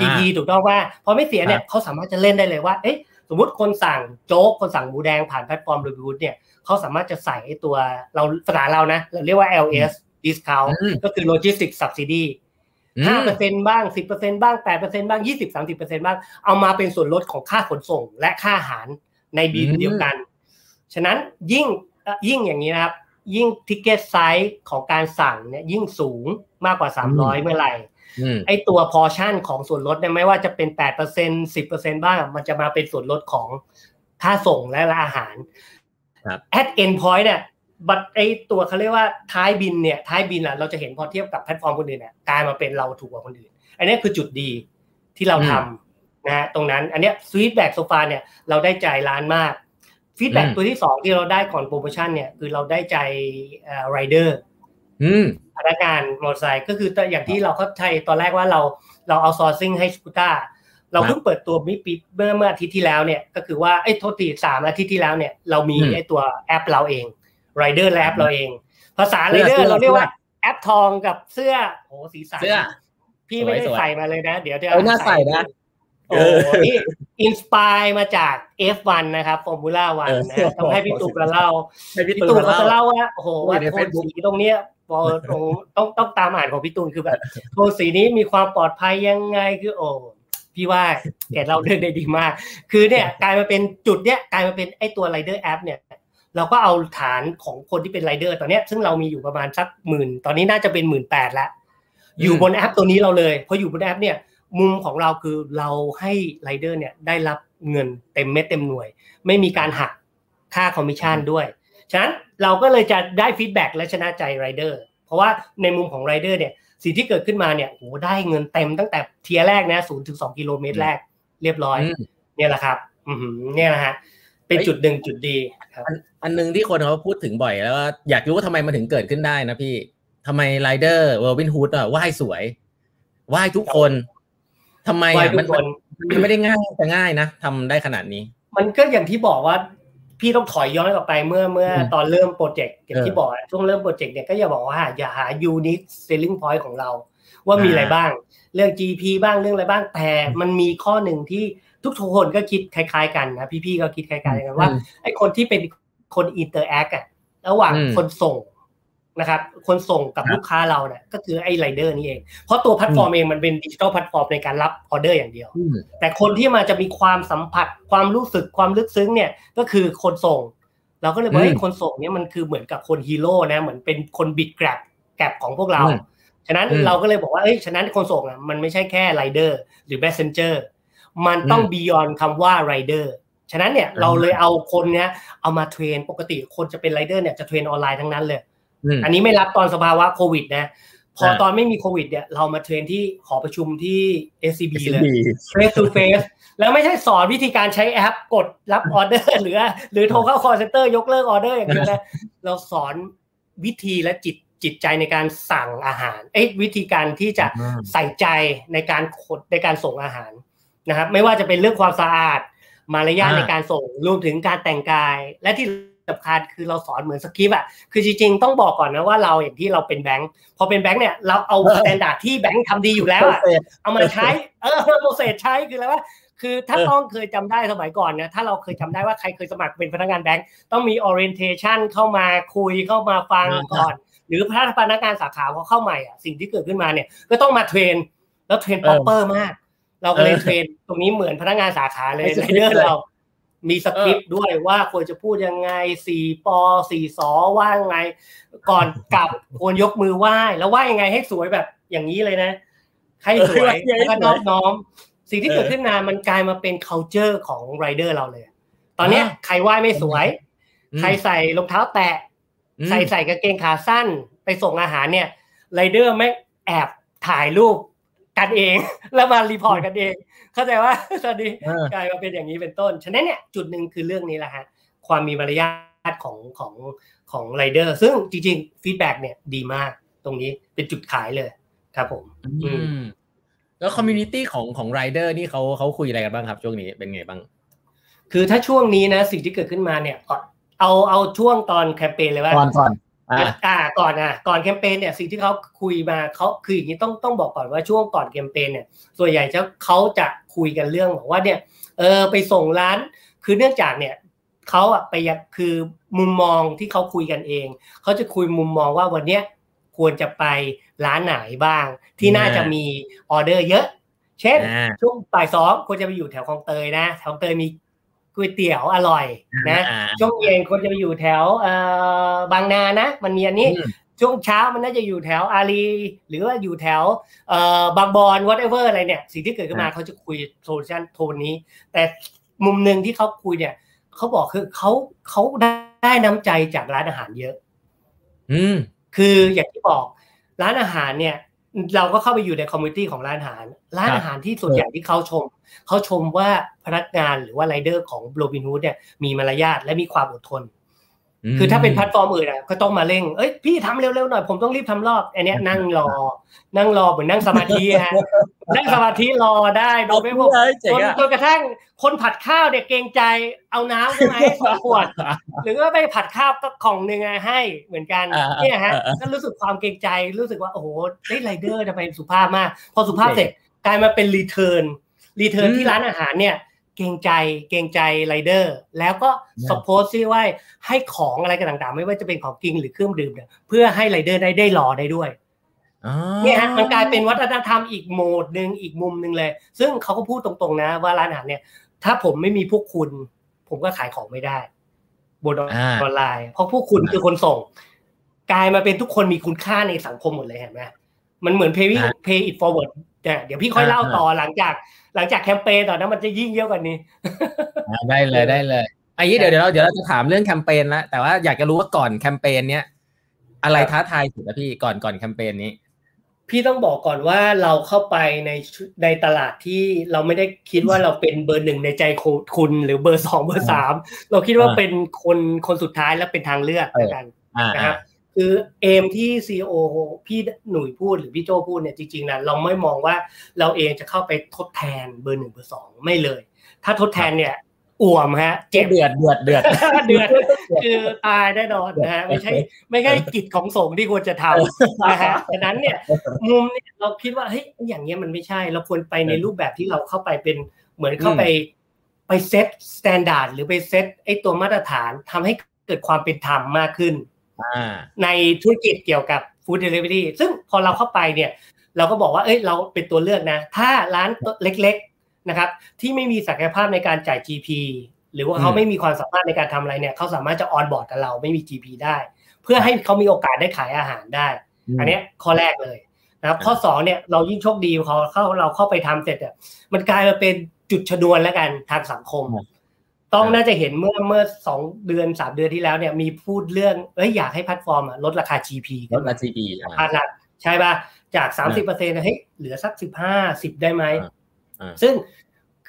GP ถูกต้องว่าพอไม่เสียเนี่ยเขาสามารถจะเล่นได้เลยว่า เอ๊ะ สมมติคนสั่งโจ๊กคนสั่งหมูแดงผ่านแพลตฟอร์มโรบินฮูดเนี่ยเขาสามารถจะใส่ไอ้ตัวเราภาษาเรานะ เราเรียกว่า LS discount ก็คือ logistics subsidy ห้าเปอร์เซ็นบ้างสิบเปอร์เซ็นบ้างแปดเปอร์เซ็นบ้างยี่สิบสามสิบเปอร์เซ็นบ้าง เอามาเป็นส่วนลดของค่าขนส่งและค่าอาหารในบิลเดียวกัน ฉะนั้นยิ่งยิ่งอย่างนี้นะครับ ยิ่ง ticket size ของการสั่งเนี่ยยิ่งสูงมากกว่าสามร้อยเมื่อไหร่ ไอ้ตัว portion ของส่วนลดเนี่ยไม่ว่าจะเป็นแปดเปอร์เซ็นสิบเปอร์เซ็นบ้าง มันจะมาเป็นส่วนลดของค่าส่งและอาหาร at end point เนี่ย but ไอ้ตัวเขาเรียกว่าท้ายบิลเนี่ยท้ายบิลอะเราจะเห็นพอเทียบกับแพลตฟอร์มคนอื่นเนี่ยกลายมาเป็นเราถูกกว่าคนอื่น อันนี้คือจุดดีที่เราทำนะฮะตรงนั้นอันเนี้ย feedback so far เนี่ยเราได้ใจร้านมาก feedback ตัวที่สองที่เราได้ก่อนโปรโมชั่นเนี่ยคือเราได้ใจไรเดอร์ พนักงานมอเตอร์ไซค์ก็คืออย่างที่เราเข้าใจตอนแรกว่าเราเรา outsourcing ให้ Skootar เราเพิ่งเปิดตัวมิปีเมื่อเมื่ออาทิตย์ที่แล้วเนี่ยก็คือว่าไอ้โทษทีสามอาทิตย์ที่แล้วเนี่ยเรามีไอ้ตัวแอปเราเอง rider app เราเอง ภาษาไรเดอร์เราเรียกว่าแอปทองกับเสื้อโอ้สีสันพี่ไม่ได้ใส่มาเลยนะ เดี๋ยวเดี๋ยวน่าใส่นะโอ้นี่อินสปายมาจาก F1 นะครับฟอร์มูล่าวันนะต้องให้พี่ตู่มาเล่าพี่ตู่เขาจะเล่าว่าโอ้โหว่าโทนสีตรงเนี้ย พอต้องต้องตามอ่านของพี่ตูนคือแบบโทนสีนี้มีความปลอดภัยยังไงคือโอ้พี่ว่าแกเล่าเรื่องได้ดีมาก คือเนี่ยกลายมาเป็นจุดเนี้ยกลายมาเป็นไอตัวไรเดอร์แอปเนี่ยเราก็เอาฐานของคนที่เป็นไรเดอร์ตอนนี้ซึ่งเรามีอยู่ประมาณสักหมื่นตอนนี้น่าจะเป็นหมื่นแปดแล้วอยู่บนแอปตัวนี้เราเลยพออยู่บนแอปเนี่ยมุมของเราคือเราให้ไรเดอร์เนี่ยได้รับเงินเต็มเม็ดเต็มหน่วย ไม่มีการหักค่าคอมมิชชั่นด้วย ฉะนั้นเราก็เลยจะได้ feedback และชนะใจไรเดอร์เพราะว่าในมุมของไรเดอร์เนี่ยสิ่งที่เกิดขึ้นมาเนี่ยโหได้เงินเต็มตั้งแต่ tier แรกนะศูนย์ถึงสองกิโลเมตรแรกเรียบร้อย เนี่ยแหละครับอืเนี่ยนะฮะเป็นจุดหนึ่งจุดดีครับอันนึงที่คนเขาพูดถึงบ่อยแล้วอยากรู้ว่าทำไมมันถึงเกิดขึ้นได้นะพี่ทำไมไรเดอร์เวอร์วินฮูดอะไหว้สวยไหว้ทุกคนทำไมอะมันมันไม่ได้ง่ายแต่ง่ายนะทำได้ขนาดนี้ มันก็อย่างที่บอกว่า พี่ต้องถอยย้อนกลับไปเมื่อเมื่อตอนเริ่มโปรเจกต์อย่างที่บอกช่วงเริ่มโปรเจกต์เนี่ยก็อย่างบอกว่าอยากหา unique selling point ของเรา ว่ามีอะไรบ้าง เรื่อง GP บ้างเรื่องอะไรบ้างแต่มันมีข้อหนึ่งที่ทุกทุกคนก็คิดคล้าย ๆ กันนะพี่ๆก็คิดคล้ายๆกันว่าไอ้คนที่เป็นคน interact อะระหว่างคนส่ง นะครับคนส่งกับลูกค้าเราเนี่ยก็คือไอ้ไรเดอร์นี่เอง เพราะตัวแพลตฟอร์มเองมันเป็นดิจิทัลแพลตฟอร์มในการรับออเดอร์อย่างเดียว แต่คนที่มาจะมีความสัมผัสความรู้สึกความลึกซึ้งเนี่ยก็คือคนส่ง เราก็เลยบอกให้คนส่งเนี่ยมันคือเหมือนกับคนฮีโร่นะเหมือนเป็นคน bridge gap gap ของพวกเรา ฉะนั้นเราก็เลยบอกว่าเอ้ยฉะนั้นคนส่งอะมันไม่ใช่แค่ไรเดอร์หรือ messenger มันต้อง beyond คำว่าไรเดอร์ฉะนั้นเนี่ยเราเลยเอาคนเนี้ยเอามา train ปกติคนจะเป็นไรเดอร์เนี่ยจะ train ออนไลน์ทั้งนั้นเลย อันนี้ไม่นับตอนสภาวะโควิด นะ พอตอนไม่มีโควิดเนี่ยเรามา train ที่หอประชุมที่ SCB เลย face to face แล้วไม่ใช่สอนวิธีการใช้แอปกดรับออเดอร์หรือ หรือโทรเข้า call center ยกเลิกออเดอร์อย่างนี้นะเราสอนวิธีและจิตจิตใจในการส่งอาหาร เอ้วิธีการที่จะใส่ใจในการขนในการส่งอาหารนะครับ ไม่ว่าจะเป็นเรื่องความสะอาด มารยาทในการส่งรวมถึงการแต่งกาย และที่ สำคัญคือเราสอนเหมือนสคริปต์อะคือจริงๆต้องบอกก่อนนะว่าเราอย่างที่เราเป็นแบงค์พอเป็นแบงค์เนี่ยเราเอา standard ที่แบงค์ทำดีอยู่แล้วอะเอามาใช้เออ process ใช้คืออะไรว่าคือถ้าต้องเคยจำได้สมัยก่อนเนี่ยถ้าเราเคยจำได้ว่าใครเคยสมัครเป็นพนักงานแบงค์ต้องมี orientation เข้ามาคุยเข้ามาฟังก่อน หรือพนักงานสาขาพอเข้าใหม่อะสิ่งที่เกิดขึ้นมาเนี่ยก็ต้องมา train แล้ว train proper มาก เราก็เลย train ตรงนี้เหมือนพนักงานสาขาเลยไรเดอร์เรา มีสคริปต์ด้วยว่าควรจะพูดยังไงสี่ปอสี่สอว่าไง ก่อนกลับควรยกมือไหว้ แล้วว่ายังไงให้สวยแบบอย่างนี้เลยนะ ให้สวยแล้วก็นอบน้อม สิ่งที่เกิดขึ้นมามันกลายมาเป็น culture ของไรเดอร์เราเลย ตอนนี้ใครไหว้ไม่สวย ใครใส่รองเท้าแตะ ใส่ใส่กางเกงขาสั้น ไปส่งอาหารเนี่ยไรเดอร์มีแอบถ่ายรูปกันเอง แล้วมา report กันเอง เข้าใจว่าตอนนี้กลายมาเป็นอย่างนี้เป็นต้น ฉะนั้นเนี่ยจุดหนึ่งคือเรื่องนี้แหละฮะความมีมารยาทของของของไรเดอร์ซึ่งจริงๆ feedback เนี่ยดีมากตรงนี้เป็นจุดขายเลยครับผม อืมแล้ว community ของของไรเดอร์นี่เขาเขาคุยอะไรกันบ้างครับ ช่วงนี้เป็นไงบ้าง คือถ้าช่วงนี้นะ สิ่งที่เกิดขึ้นมาเนี่ยเอาเอาช่วงตอนแคมเปญเลยว่าก่อนก่อน อ่าก่อนอะก่อนแคมเปญเนี่ยสิ่งที่เขาคุยมาเขาคืออย่างนี้ต้องต้องบอกก่อนว่าช่วงก่อนแคมเปญเนี่ย ส่วนใหญ่จะเขาจะคุยกันเรื่องบอกว่าเนี่ยเออไปส่งร้าน คือเนื่องจากเนี่ยเขาอะไปคือมุมมองที่เขาคุยกันเองเขาจะคุยมุมมองว่าวันเนี้ยควรจะไปร้านไหนบ้าง ที่น่าจะมีออเดอร์เยอะ เช่นช่วงบ่ายสองควรจะไปอยู่แถวคลองเตยนะแถวคลองเตยมี ก๋วยเตี๋ยวอร่อยนะช่วงเย็นควรจะไปอยู่แถวเอ่อบางนานะ มันมีอันนี้ช่วงเช้ามันน่าจะอยู่แถวอารีหรือว่าอยู่แถวเอ่อบางบอน whatever อะไรเนี่ย สิ่งที่เกิดขึ้นมาเขาจะคุย solution โทนนี้ แต่มุมหนึ่งที่เขาคุยเนี่ยเขาบอกคือเขาเขาได้น้ำใจจากร้านอาหารเยอะ อืมคืออย่างที่บอกร้านอาหารเนี่ย เราก็เข้าไปอยู่ใน community ของร้านอาหาร ร้านอาหารที่ส่วนใหญ่ที่เขาชม เขาชมว่าพนักงานหรือว่าไรเดอร์ของโรบินฮูดเนี่ยมีมารยาทและมีความอดทน คือถ้าเป็นแพลตฟอร์มอื่นอะก็ต้องมาเร่ง เอ้ยพี่ทำเร็วๆหน่อยผมต้องรีบทำรอบ อันเนี้ยนั่งรอ นั่งรอเหมือนนั่งสมาธิฮะนั่งสมาธิรอได้โดยไม่พกจนจนกระทั่งคนผัดข้าวเกิดเกรงใจเอาน้ำใช่ไหมสองขวด หรือว่าไปผัดข้าวกล่องหนึ่งให้เหมือนกันเนี่ยฮะก็รู้สึกความเกรงใจรู้สึกว่าโอ้โหไอ้ไรเดอร์จะไปสุภาพมาก พอสุภาพเสร็จกลายมาเป็น return return ที่ร้านอาหารเนี่ยเกรงใจเกรงใจไรเดอร์ แล้วก็ support ซี่ว่าให้ของอะไรกันต่างๆ ไม่ว่าจะเป็นของกินหรือเครื่องดื่มเนี่ยเพื่อให้ไรเดอร์ได้ได้รอได้ด้วยเนี่ยฮะมันกลายเป็นวัฒนธรรมอีกโหมดหนึ่งอีกมุมหนึ่งเลย ซึ่งเขาก็พูดตรงๆนะ ว่าร้านอาหารเนี่ย ถ้าผมไม่มีพวกคุณ ผมก็ขายของไม่ได้บนออนไลน์ เพราะพวกคุณคือคนส่ง กลายมาเป็นทุกคนมีคุณค่าในสังคมหมดเลยเห็นไหม มันเหมือน pay pay it forward เดี๋ยวพี่ค่อยเล่าต่อหลังจาก หลังจากแคมเปญต่อนั้นมันจะยิ่งเยอะกว่านี้ได้เลยได้เลยอันนี้เดี๋ยวเดี๋ยวเราเดี๋ยวเราจะถามเรื่องแคมเปญแล้วแต่ว่าอยากจะรู้ว่าก่อนแคมเปญเนี้ยอะไรท้าทายสุดนะพี่ก่อนก่อนแคมเปญนี้ พี่ต้องบอกก่อนว่าเราเข้าไปในในตลาดที่เราไม่ได้คิดว่าเราเป็นเบอร์หนึ่งในใจคุณหรือเบอร์สองเบอร์สามเราคิดว่าเป็นคนคนสุดท้ายและเป็นทางเลือกกันนะครับ คืออย่างที่ CEO พี่หนุ่ยพูดหรือพี่โจพูดเนี่ยจริงๆนะเราไม่มองว่าเราเองจะเข้าไปทดแทนเบอร์หนึ่งเบอร์สองไม่เลย ถ้าทดแทนเนี่ยอ่วมฮะเจ็บเดือดเดือดเดือดเดือดคือตายแน่นอนนะฮะไม่ใช่ไม่ใช่กิจของสงฆ์ที่ควรจะทำนะฮะดังนั้นเนี่ยมุมเนี่ยเราคิดว่าเฮ้ยอย่างเงี้ยมันไม่ใช่ เราควรไปในรูปแบบที่เราเข้าไปเป็นเหมือนเข้าไปไป set standard หรือไปเซตไอ้ตัวมาตรฐานทำให้เกิดความเป็นธรรมมากขึ้น ในธุรกิจเกี่ยวกับ food delivery ซึ่งพอเราเข้าไปเนี่ย เราก็บอกว่าเอ้ยเราเป็นตัวเลือกนะ ถ้าร้านเล็กๆนะครับ ที่ไม่มีศักยภาพในการจ่าย GP หรือว่าเขาไม่มีความสามารถในการทำอะไรเนี่ยเขาสามารถจะ onboard กับเราไม่มี GP ได้ เพื่อให้เขามีโอกาสได้ขายอาหารได้ อันนี้ข้อแรกเลยนะครับ ข้อสองเนี่ยเรายิ่งโชคดีเขาเข้าเราเข้าไปทำเสร็จอะมันกลายมาเป็นจุดชนวนแล้วกันทางสังคม ต้องน่าจะเห็นเมื่อเมื่อสองเดือนสามเดือนที่แล้วเนี่ยมีพูดเรื่องเอ้ยอยากให้แพลตฟอร์มลดราคา GP ลดราคา GP พันละใช่ป่ะจากสามสิบเปอร์เซ็นต์เฮ้ยเหลือสักสิบห้าสิบได้ไหมซึ่ง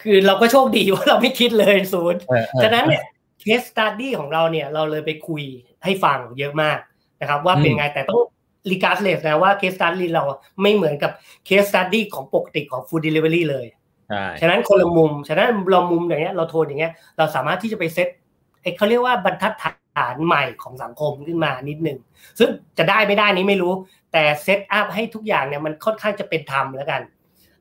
คือเราก็โชคดีว่าเราไม่คิดเลยศูนย์ฉะนั้นเนี่ย case study ของเราเนี่ยเราเลยไปคุยให้ฟังเยอะมากนะครับว่าเป็นไงแต่ต้อง regardless นะว่า case study เราไม่เหมือนกับ case study ของปกติของ food delivery เลย ฉะนั้นคนละมุม ฉะนั้นเรามุมอย่างเงี้ยเราโทนอย่างเงี้ยเราสามารถที่จะไปเซตไอ้เขาเรียกว่าบรรทัดฐานใหม่ของสังคมขึ้นมานิดนึงซึ่งจะได้ไม่ได้นี้ไม่รู้ แต่ set up ให้ทุกอย่างเนี่ยมันค่อนข้างจะเป็นธรรมแล้วกัน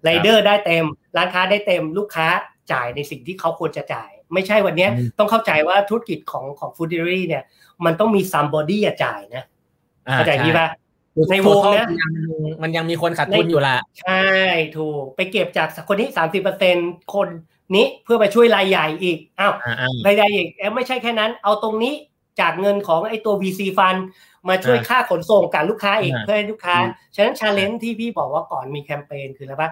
ไรเดอร์ได้เต็ม ร้านค้าได้เต็มลูกค้าจ่ายในสิ่งที่เขาควรจะจ่าย ไม่ใช่วันนี้ต้องเข้าใจว่าธุรกิจของของ food delivery เนี่ย มันต้องมี somebody จ่ายนะเข้าใจพี่ปะ ในวงนะมันยังมีคนขาดทุนอยู่ละใช่ถูกไปเก็บจากคนนี้สามสิบเปอร์เซ็นคนนี้เพื่อไปช่วยรายใหญ่อีกอ้าวรายใหญ่อีกไม่ใช่แค่นั้น เอาตรงนี้จากเงินของไอ้ตัว VC ฟันมาช่วยค่าขนส่งกับลูกค้าอีกเพื่อให้ลูกค้า ฉะนั้น challenge ที่พี่บอกว่าก่อนมีแคมเปญคืออะไรปะ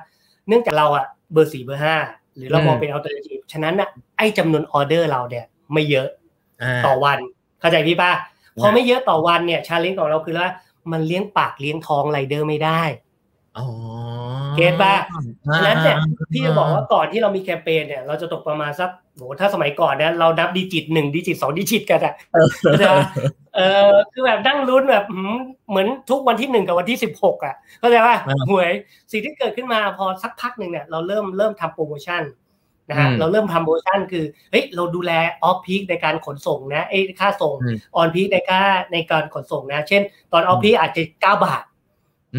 เนื่องจากเราอะเบอร์สี่เบอร์ห้าหรือเรามองเป็น alternative ฉะนั้นอะไอ้จำนวนออเดอร์เราเนี่ยไม่เยอะต่อวันเข้าใจพี่ป่ะพอไม่เยอะต่อวันเนี่ย challenge ของเราคือว่า มันเลี้ยงปากเลี้ยงท้องไรเดอร์ไม่ได้ get ป่ะฉะนั้นเนี่ยพี่จะบอกว่าก่อนที่เรามีแคมเปญเนี่ยเราจะตกประมาณสักโหถ้าสมัยก่อนเนี่ยเรานับ digit หนึ่ง digit สอง digit กันอะเออคือแบบนั่งลุ้นแบบเหมือนทุกวันที่หนึ่งกับวันที่สิบหกอะเข้าใจป่ะหวยสิ่งที่เกิดขึ้นมาพอสักพักหนึ่งเนี่ยเราเริ่มเริ่มทำโปรโมชั่น นะฮะอืมเราเริ่มทำโปรโมชั่นคือเฮ้ยเราดูแล off-peak ในการขนส่งนะไอ้ค่าส่งอืม on-peak ในค่าในการขนส่งนะ เช่น ตอน off-peak อาจจะเก้าบาท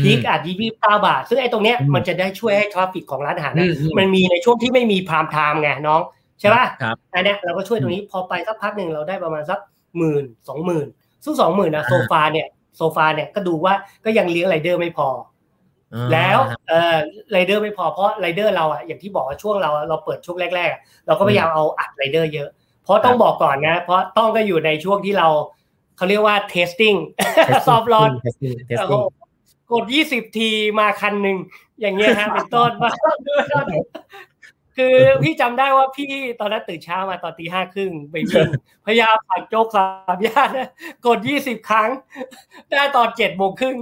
peak อาจจะยี่สิบเก้าบาท ซึ่งไอ้ตรงเนี้ยอืมมันจะได้ช่วยให้ traffic ของร้านอาหารอืนะมอืมมันมีในช่วงที่ไม่มี prime time ไงน้อง ใช่ป่ะครับอันเนี้ยเราก็ช่วยตรงนี้พอไปสักพักหนึ่งเราได้ประมาณสักหมื่นสองหมื่นซึ่งสองหมื่นนะอ่าโซฟาเนี่ยโซฟาเนี่ยก็ดูว่าก็ยังเลี้ยงไรเดอร์ไม่พออ่า แล้วเออไรเดอร์ไม่พอเพราะไรเดอร์เราอะอย่างที่บอกว่าช่วงเราเราเปิดช่วงแรกๆอะเราก็พยายามเอาอัดไรเดอร์เยอะ เพราะต้องบอกก่อนนะ เพราะต้องก็อยู่ในช่วงที่เราเขาเรียกว่า testing Testing soft launch testing โอ้ testing โหกด20ทีมาคันหนึ่งอย่างเงี้ยฮะเป็นต้นว่าคือพี่จำได้ว่าพี่ตอนนั้นตื่นเช้ามาตอนตีห้าครึ่งไปวิ่งพยายามผ่านโจ๊กสามย่านนะกด20ครั้งได้ตอนเจ็ดโมงครึ่ง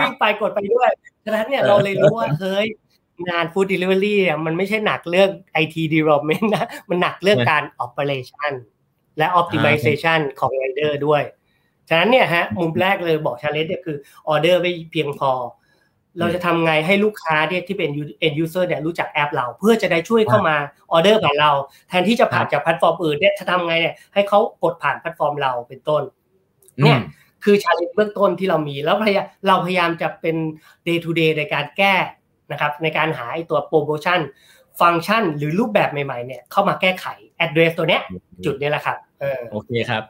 วิ่งไปกดไปด้วยฉะนั้นเนี่ยเราเลยรู้ว่าเฮ้ยงานฟู้ดเดลิเวอรี่เนี่ยมันไม่ใช่หนักเรื่อง IT development นะ มันหนักเรื่องการ operation และ optimization ของ rider ด้วย ฉะนั้นเนี่ยฮะมุมแรกเลยบอก challenge เนี่ยคือออเดอร์ไม่เพียงพอ เราจะทำไงให้ลูกค้าเนี่ยที่เป็น end user เนี่ยรู้จักแอปเรา เพื่อจะได้ช่วยเข้ามาออเดอร์ผ่านเรา แทนที่จะผ่านจากแพลตฟอร์มอื่นเนี่ยจะทำไงเนี่ยให้เขากดผ่านแพลตฟอร์มเราเป็นต้นเนี่ย คือ challenge เบื้องต้นที่เรามี แล้วพยายามเราพยายามจะเป็น day to day ในการแก้นะครับในการหาไอ้ตัวโปรโมชั่นฟังก์ชันหรือรูปแบบใหม่ๆเนี่ยเข้ามาแก้ไข address ตัวเนี้ยจุดนี้แหละครับเออโอเคครับ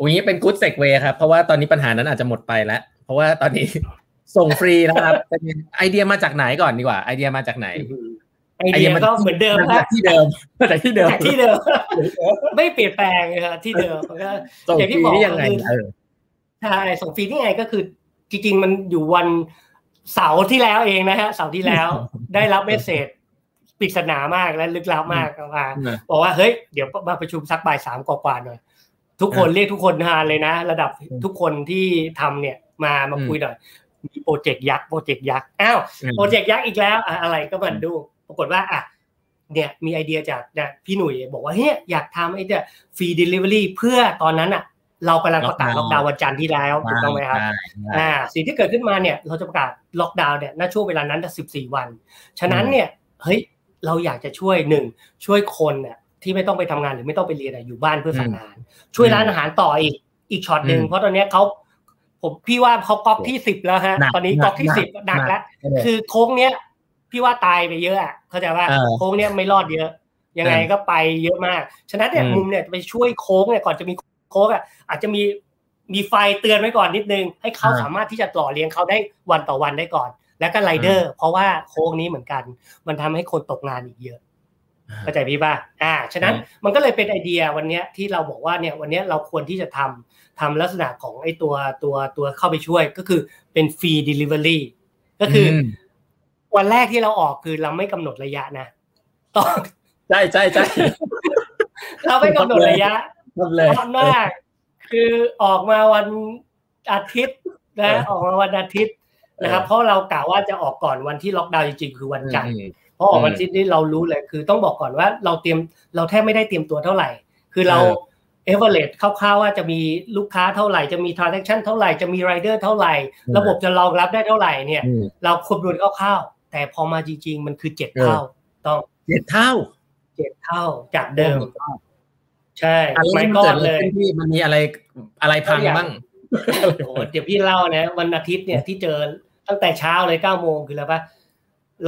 อุ้ยเป็นกู๊ดเซกเวครับ เพราะว่าตอนนี้ปัญหานั้นอาจจะหมดไปแล้ว เพราะว่าตอนนี้ส่งฟรีนะครับเป็นไอเดียมาจากไหนก่อนดีกว่า ไอเดียมาจากไหนไอเดียก็เหมือนเดิมมาคจารักบที่เดิมมาจากที่เดิมจากที่เดิม ไม่เปลี่ยนแปลงเลยครับที่เดิมมันก็ส่งอย่างฟที่รีบอกได้ยังไงคือเออ ใช่ส่งฟรีนี่ไงก็คือจริงๆมันอยู่วันเสาร์ที่แล้วเองนะฮะเสาร์ที่แล้วได้รับ message ปริศนามากและลึกลับมากมาบอกว่าเฮ้ยเดี๋ยวมาประชุมสักบ่ายสามกว่าๆหน่อย ทุกคนอ่าเรียกทุกคนทานเลยนะ ระดับอืมทุกคนที่ทำเนี่ยมามาอืมคุยหน่อยมีโปรเจกต์ยักษ์โปรเจกต์ยักษ์อ้าวอืมโปรเจกต์ยักษ์อีกแล้วอะอะไรก็มันดู ปรากฏว่าอะเนี่ยมีไอเดียจากเนี่ยพี่หนุ่ยบอกว่าเฮ้ยอยากทำไอ้เนี่ย free delivery เพื่อตอนนั้นอะ เรากำลังประกาศล็อกดาวน์วันจันทร์ที่แล้วถูกต้องไหมครับใช่ใช่อ่าสิ่งที่เกิดขึ้นมาเนี่ยเราจะประกาศล็อกดาวน์เนี่ยณช่วงเวลานั้นจะ14วัน ฉะนั้นเนี่ยเฮ้ยเราอยากจะช่วยหนึ่งช่วยคนเนี่ยที่ไม่ต้องไปทำงานหรือไม่ต้องไปเรียนอะอยู่บ้านเพื่อสั่งงานช่วยร้านอาหารต่ออีกอีกช็อตหนึ่งอืมเพราะตอนเนี้ยเขาผมพี่ว่าเขาก๊อกที่สิบแล้วฮะหนักตอนนี้หนักก๊อกที่หนักสิบหนักแล้วเออคือโค้งเนี้ยพี่ว่าตายไปเยอะอะเข้าใจว่าเออโค้งเนี้ยไม่รอดเยอะ ยังไงเออก็ไปเยอะมาก ฉะนั้นเนี่ยอืมมุมเนี่ยไปช่วยโค้งเนี่ยก่อนจะมี โค้งอะอาจจะมีมีไฟเตือนไว้ก่อนนิดนึง ให้เขาอ่าสามารถที่จะต่อเลี้ยงเขาได้วันต่อวันได้ก่อน แล้วก็ไรเดอร์ เพราะว่าโควิดนี้เหมือนกัน มันทำให้คนตกงานอีกเยอะเข้าใจพี่ป่ะอ่า ฉะนั้นอืมมันก็เลยเป็นไอเดียวันเนี้ยที่เราบอกว่าเนี่ยวันเนี้ยเราควรที่จะทำทำลักษณะของไอตัวตัวตัวเข้าไปช่วยก็คือเป็น free delivery ก็คืออมวันแรกที่เราออกคือเราไม่กำหนดระยะนะต้องใช่ใช่ใช่เราไม่กำหนดระยะทำ เลยตอนมาก คือออกมาวันอาทิตย์นะเออออกมาวันอาทิตย์นะครับเออเพราะเรากะว่าจะออกก่อนวันที่ล็อกดาวน์จริงๆคือวันจันทร์อืมเพราะออกอืมวันอาทิตย์นี้เรารู้เลย คือต้องบอกก่อนว่าเราเตรียมเราแทบไม่ได้เตรียมตัวเท่าไหร่ คือเราเออเอเวอเรสคร่าวๆว่าจะมีลูกค้าเท่าไหร่จะมีทราน a c ชันเท่าไหร่จะมีไรเดอร์เท่าไหร่อืมระบบจะรองรับได้เท่าไหร่เนี่ยอืมเราคำนวณคร่าวๆแต่พอมาจริง ๆ มันคือเจ็ดเออเท่า ต้องเจ็ดเท่าเจ็ดเท่าจากเดิม ใช่อันไม่นี้มันก็เกิดอะไรเลยขึ้นพี่มันมีอะไรอะไรพังบ้างโอ้โหเดี๋ยวพี่เล่านะ วันอาทิตย์เนี่ยที่เจอตั้งแต่เช้าเลยเก้าโมงคือแล้วปะ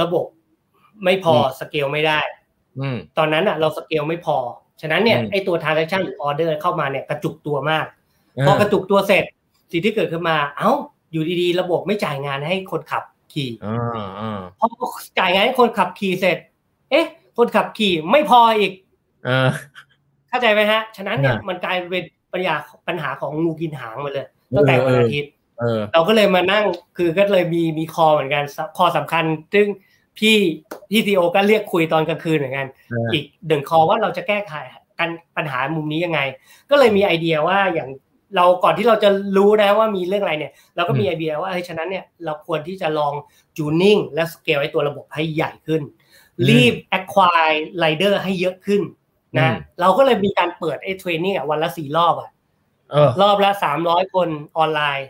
ระบบไม่พออมสเกลไม่ได้อืมตอนนั้นอะ เราสเกลไม่พอ ฉะนั้นเนี่ยอืมไอตัว transaction หรือ order เข้ามาเนี่ยกระจุกตัวมากเออพอกระจุกตัวเสร็จ สิ่งที่เกิดขึ้นมา เอ้า อยู่ดีๆ ระบบไม่จ่ายงานให้คนขับขี่อ่าอ่าพอจ่ายงานให้คนขับขี่เสร็จ เอ๊ะ คนขับขี่ไม่พออีก เออเข้าใจไหมฮะ ฉะนั้นเนี่ยอ่ามัมันกลายเป็นปัญหาปัญหาของงูกินหางมาเลยตั้งแต่วันอาทิตย์เออเราก็เลยมานั่งคือก็เลยมีมีคอเหมือนกันคอสำคัญ ซึ่งพี่พี่ทีโอก็เรียกคุยตอนกลางคืนเหมือนกันเอออีกหนึ่งคอว่าเราจะแก้ไขกันปัญหามุมนี้ยังไง ก็เลยมีไอเดียว่าอย่างเราก่อนที่เราจะรู้นะว่ามีเรื่องอะไรเนี่ย เราก็มีไอเดียว่าเฮ้ยฉะนั้นเนี่ยเราควรที่จะลองจูนนิ่งและสเกลไอ้ตัวระบบให้ใหญ่ขึ้น รีบ acquire rider ให้เยอะขึ้น นะอืมเราก็เลยมีการเปิดไอ้เทรนนิ่งอะวันละสี่รอบอะเออรอบละสามร้อยคนออนไลน์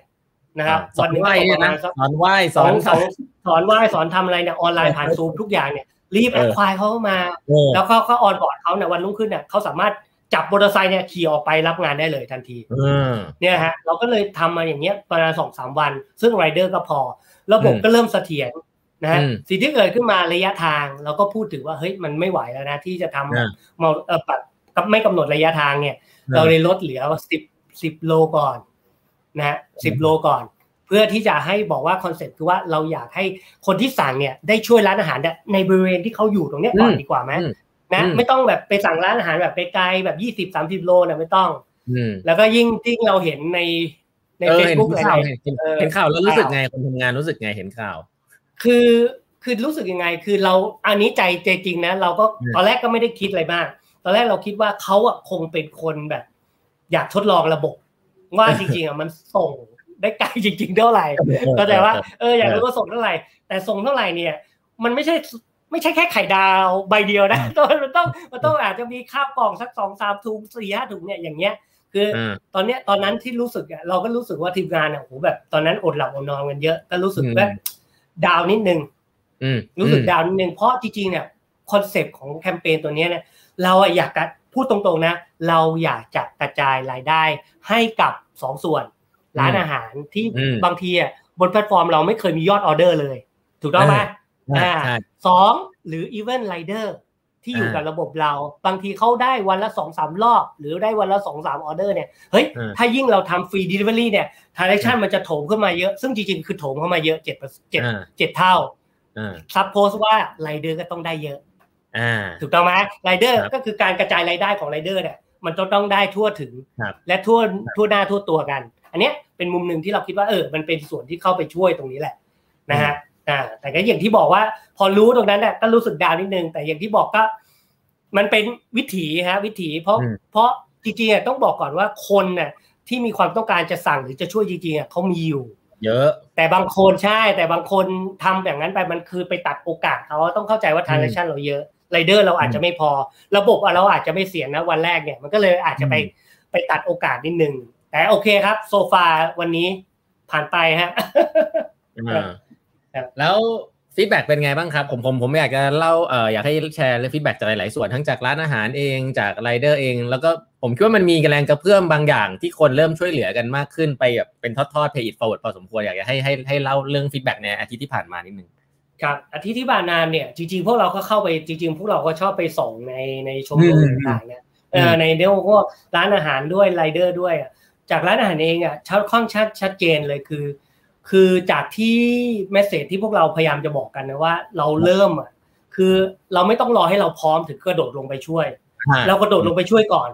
นะครับสอนหนึ่งไหว้ก็เนี่ยประมานะณสักสอนไหว้สสออนนสอนสอนไหว้สอนทำอะไรเนี่ยออนไลน์ผ่านซูมทุกอย่างเนี่ยรีบแอดควายเขามา แล้วก็ก็ออนบอร์ดเขาเนี่ยวันรุ่งขึ้นเนี่ยเขาสามารถจับมอเตอร์ไซค์เนี่ยขี่ออกไปรับงานได้เลยทันทีเนี่ยฮะเราก็เลยทำมาอย่างเงี้ยประมาณสองสามวัน ซึ่งไรเดอร์ก็พอ ระบบก็เริ่มเสถียร นะฮะสิ่งที่เกิดขึ้นมาระยะทางเราก็พูดถึงว่าเฮ้ยมันไม่ไหวแล้วนะ ที่จะทำมาเออแบบไม่กำหนดระยะทางเนี่ย เราเลยลดเหลือสิบสิบโลก่อนนะสิบโลก่อน เพื่อที่จะให้บอกว่าคอนเซ็ปต์คือว่าเราอยากให้คนที่สั่งเนี่ยได้ช่วยร้านอาหารในบริเวณที่เขาอยู่ตรงนี้ก่อนดีกว่าไหมนะไม่ต้องแบบไปสั่งร้านอาหารแบบไกลๆแบบยี่สิบสามสิบโลนะไม่ต้องแล้วก็ยิ่งที่เราเห็นในในเฟซบุ๊กอะไรเห็นข่าวแล้วรู้สึกไงคนทำงานรู้สึกไงเห็นข่าว คือคือรู้สึกยังไง คือเราอันนี้ใจใจจริงนะ เราก็ตอนแรกก็ไม่ได้คิดอะไรมาก ตอนแรกเราคิดว่าเขาอะคงเป็นคนแบบ อยากทดลองระบบ ว่าจริงๆอะมันส่งได้ไกลจริง ๆ เท่าไหร่ก็แต่ว่าเอออยากรู้ว่าส่งเท่าไหร่ แต่ส่งเท่าไหร่เนี่ย มันไม่ใช่ไม่ใช่แค่ไข่ดาวใบเดียวนะมันต้องมันต้องอาจจะมีข้าวกล่องสักสองสามถุงสี่ห้าถุงเนี่ยอย่างเงี้ย คือตอนเนี้ยตอนนั้นที่รู้สึกอะเราก็รู้สึกว่าทีมงานอะโหแบบตอนนั้นอดหลับอดนอนกันเยอะก็รู้สึกแบบ ดาวนิดนึงรู้สึกดาวนิดนึงเพราะจริงๆเนี่ยคอนเซปต์ของแคมเปญตัวนี้เนี่ยเราอยากพูดตรงๆนะ เราอยากจะกระจายรายได้ให้กับสองส่วน ร้านอาหารที่บางทีอะบนแพลตฟอร์มเราไม่เคยมียอดออเดอร์เลย ถูกต้องไหมสองหรืออีเวนต์ไรเดอร์ ที่อยู่กับระบบเรา บางทีเขาได้วันละสองสามรอบ หรือได้วันละสองสามออเดอร์เนี่ยเฮ้ยถ้ายิ่งเราทำ free delivery เนี่ย transaction มันจะโถมขึ้นมาเยอะ ซึ่งจริงๆ คือโถมเข้ามาเยอะเจ็ดเจ็ดเจ็ดเท่า suppose ว่าไรเดอร์ก็ต้องได้เยอะถูกต้องไหมไรเดอร์ก็คือการกระจายรายได้ของไรเดอร์เนี่ยมันต้องต้องได้ทั่วถึง และทั่วทั่วหน้าทั่วตัวกัน อันนี้เป็นมุมหนึ่งที่เราคิดว่าเออมันเป็นส่วนที่เข้าไปช่วยตรงนี้แหละนะฮะ อ่าแต่ก็อย่างที่บอกว่าพอรู้ตรงนั้นเนี่ยก็รู้สึกดาวนิดนึง แต่อย่างที่บอกก็มันเป็นวิถีฮะวิถี เพราะเพราะจริงๆต้องบอกก่อนว่าคนน่ะที่มีความต้องการจะสั่งหรือจะช่วยจริงๆเขามีอยู่ เยอะ แต่บางคนใช่ แต่บางคนทำแบบนั้นไปมันคือไปตัดโอกาสเขาต้องเข้าใจว่า transaction เราเยอะไรเดอร์เราอาจจะไม่พอ ระบบเราอาจจะไม่เสถียรนะวันแรกเนี่ยมันก็เลยอาจจะไปไปตัดโอกาสนิดนึงแต่โอเคครับ so far วันนี้ผ่านไปฮะ แล้ว feedback เป็นไงบ้างครับผมผมผมอยากจะเล่าเอ่ออยากให้แชร์เรื่อง feedback จากหลายๆส่วนทั้งจากร้านอาหารเองจากไรเดอร์เอง แล้วก็ผมคิดว่ามันมีแรงกระเพื่อมบางอย่างที่คนเริ่มช่วยเหลือกันมากขึ้นไปแบบเป็นทอดๆ pay it forward พอสมควรอยากจะให้ให้ให้เล่าเรื่อง feedback ในอาทิตย์ที่ผ่านมานิดนึงครับอาทิตย์ที่ผ่านมาเนี่ยจริงๆพวกเราก็เข้าไปจริง ๆ พวกเราก็ชอบไปส่งในในชมรมต่างๆเนี่ยเออในเดียวพวกร้านอาหารด้วยไรเดอร์ด้วยจากร้านอาหารเองอะชัดค่อนชัดชัดเจนเลยคือ คือจากที่เมสเซจที่พวกเราพยายามจะบอกกันนะว่า เราเริ่มอะคือเราไม่ต้องรอให้เราพร้อมถึงกระโดดลงไปช่วย เรากระโดดลงไปช่วยก่อน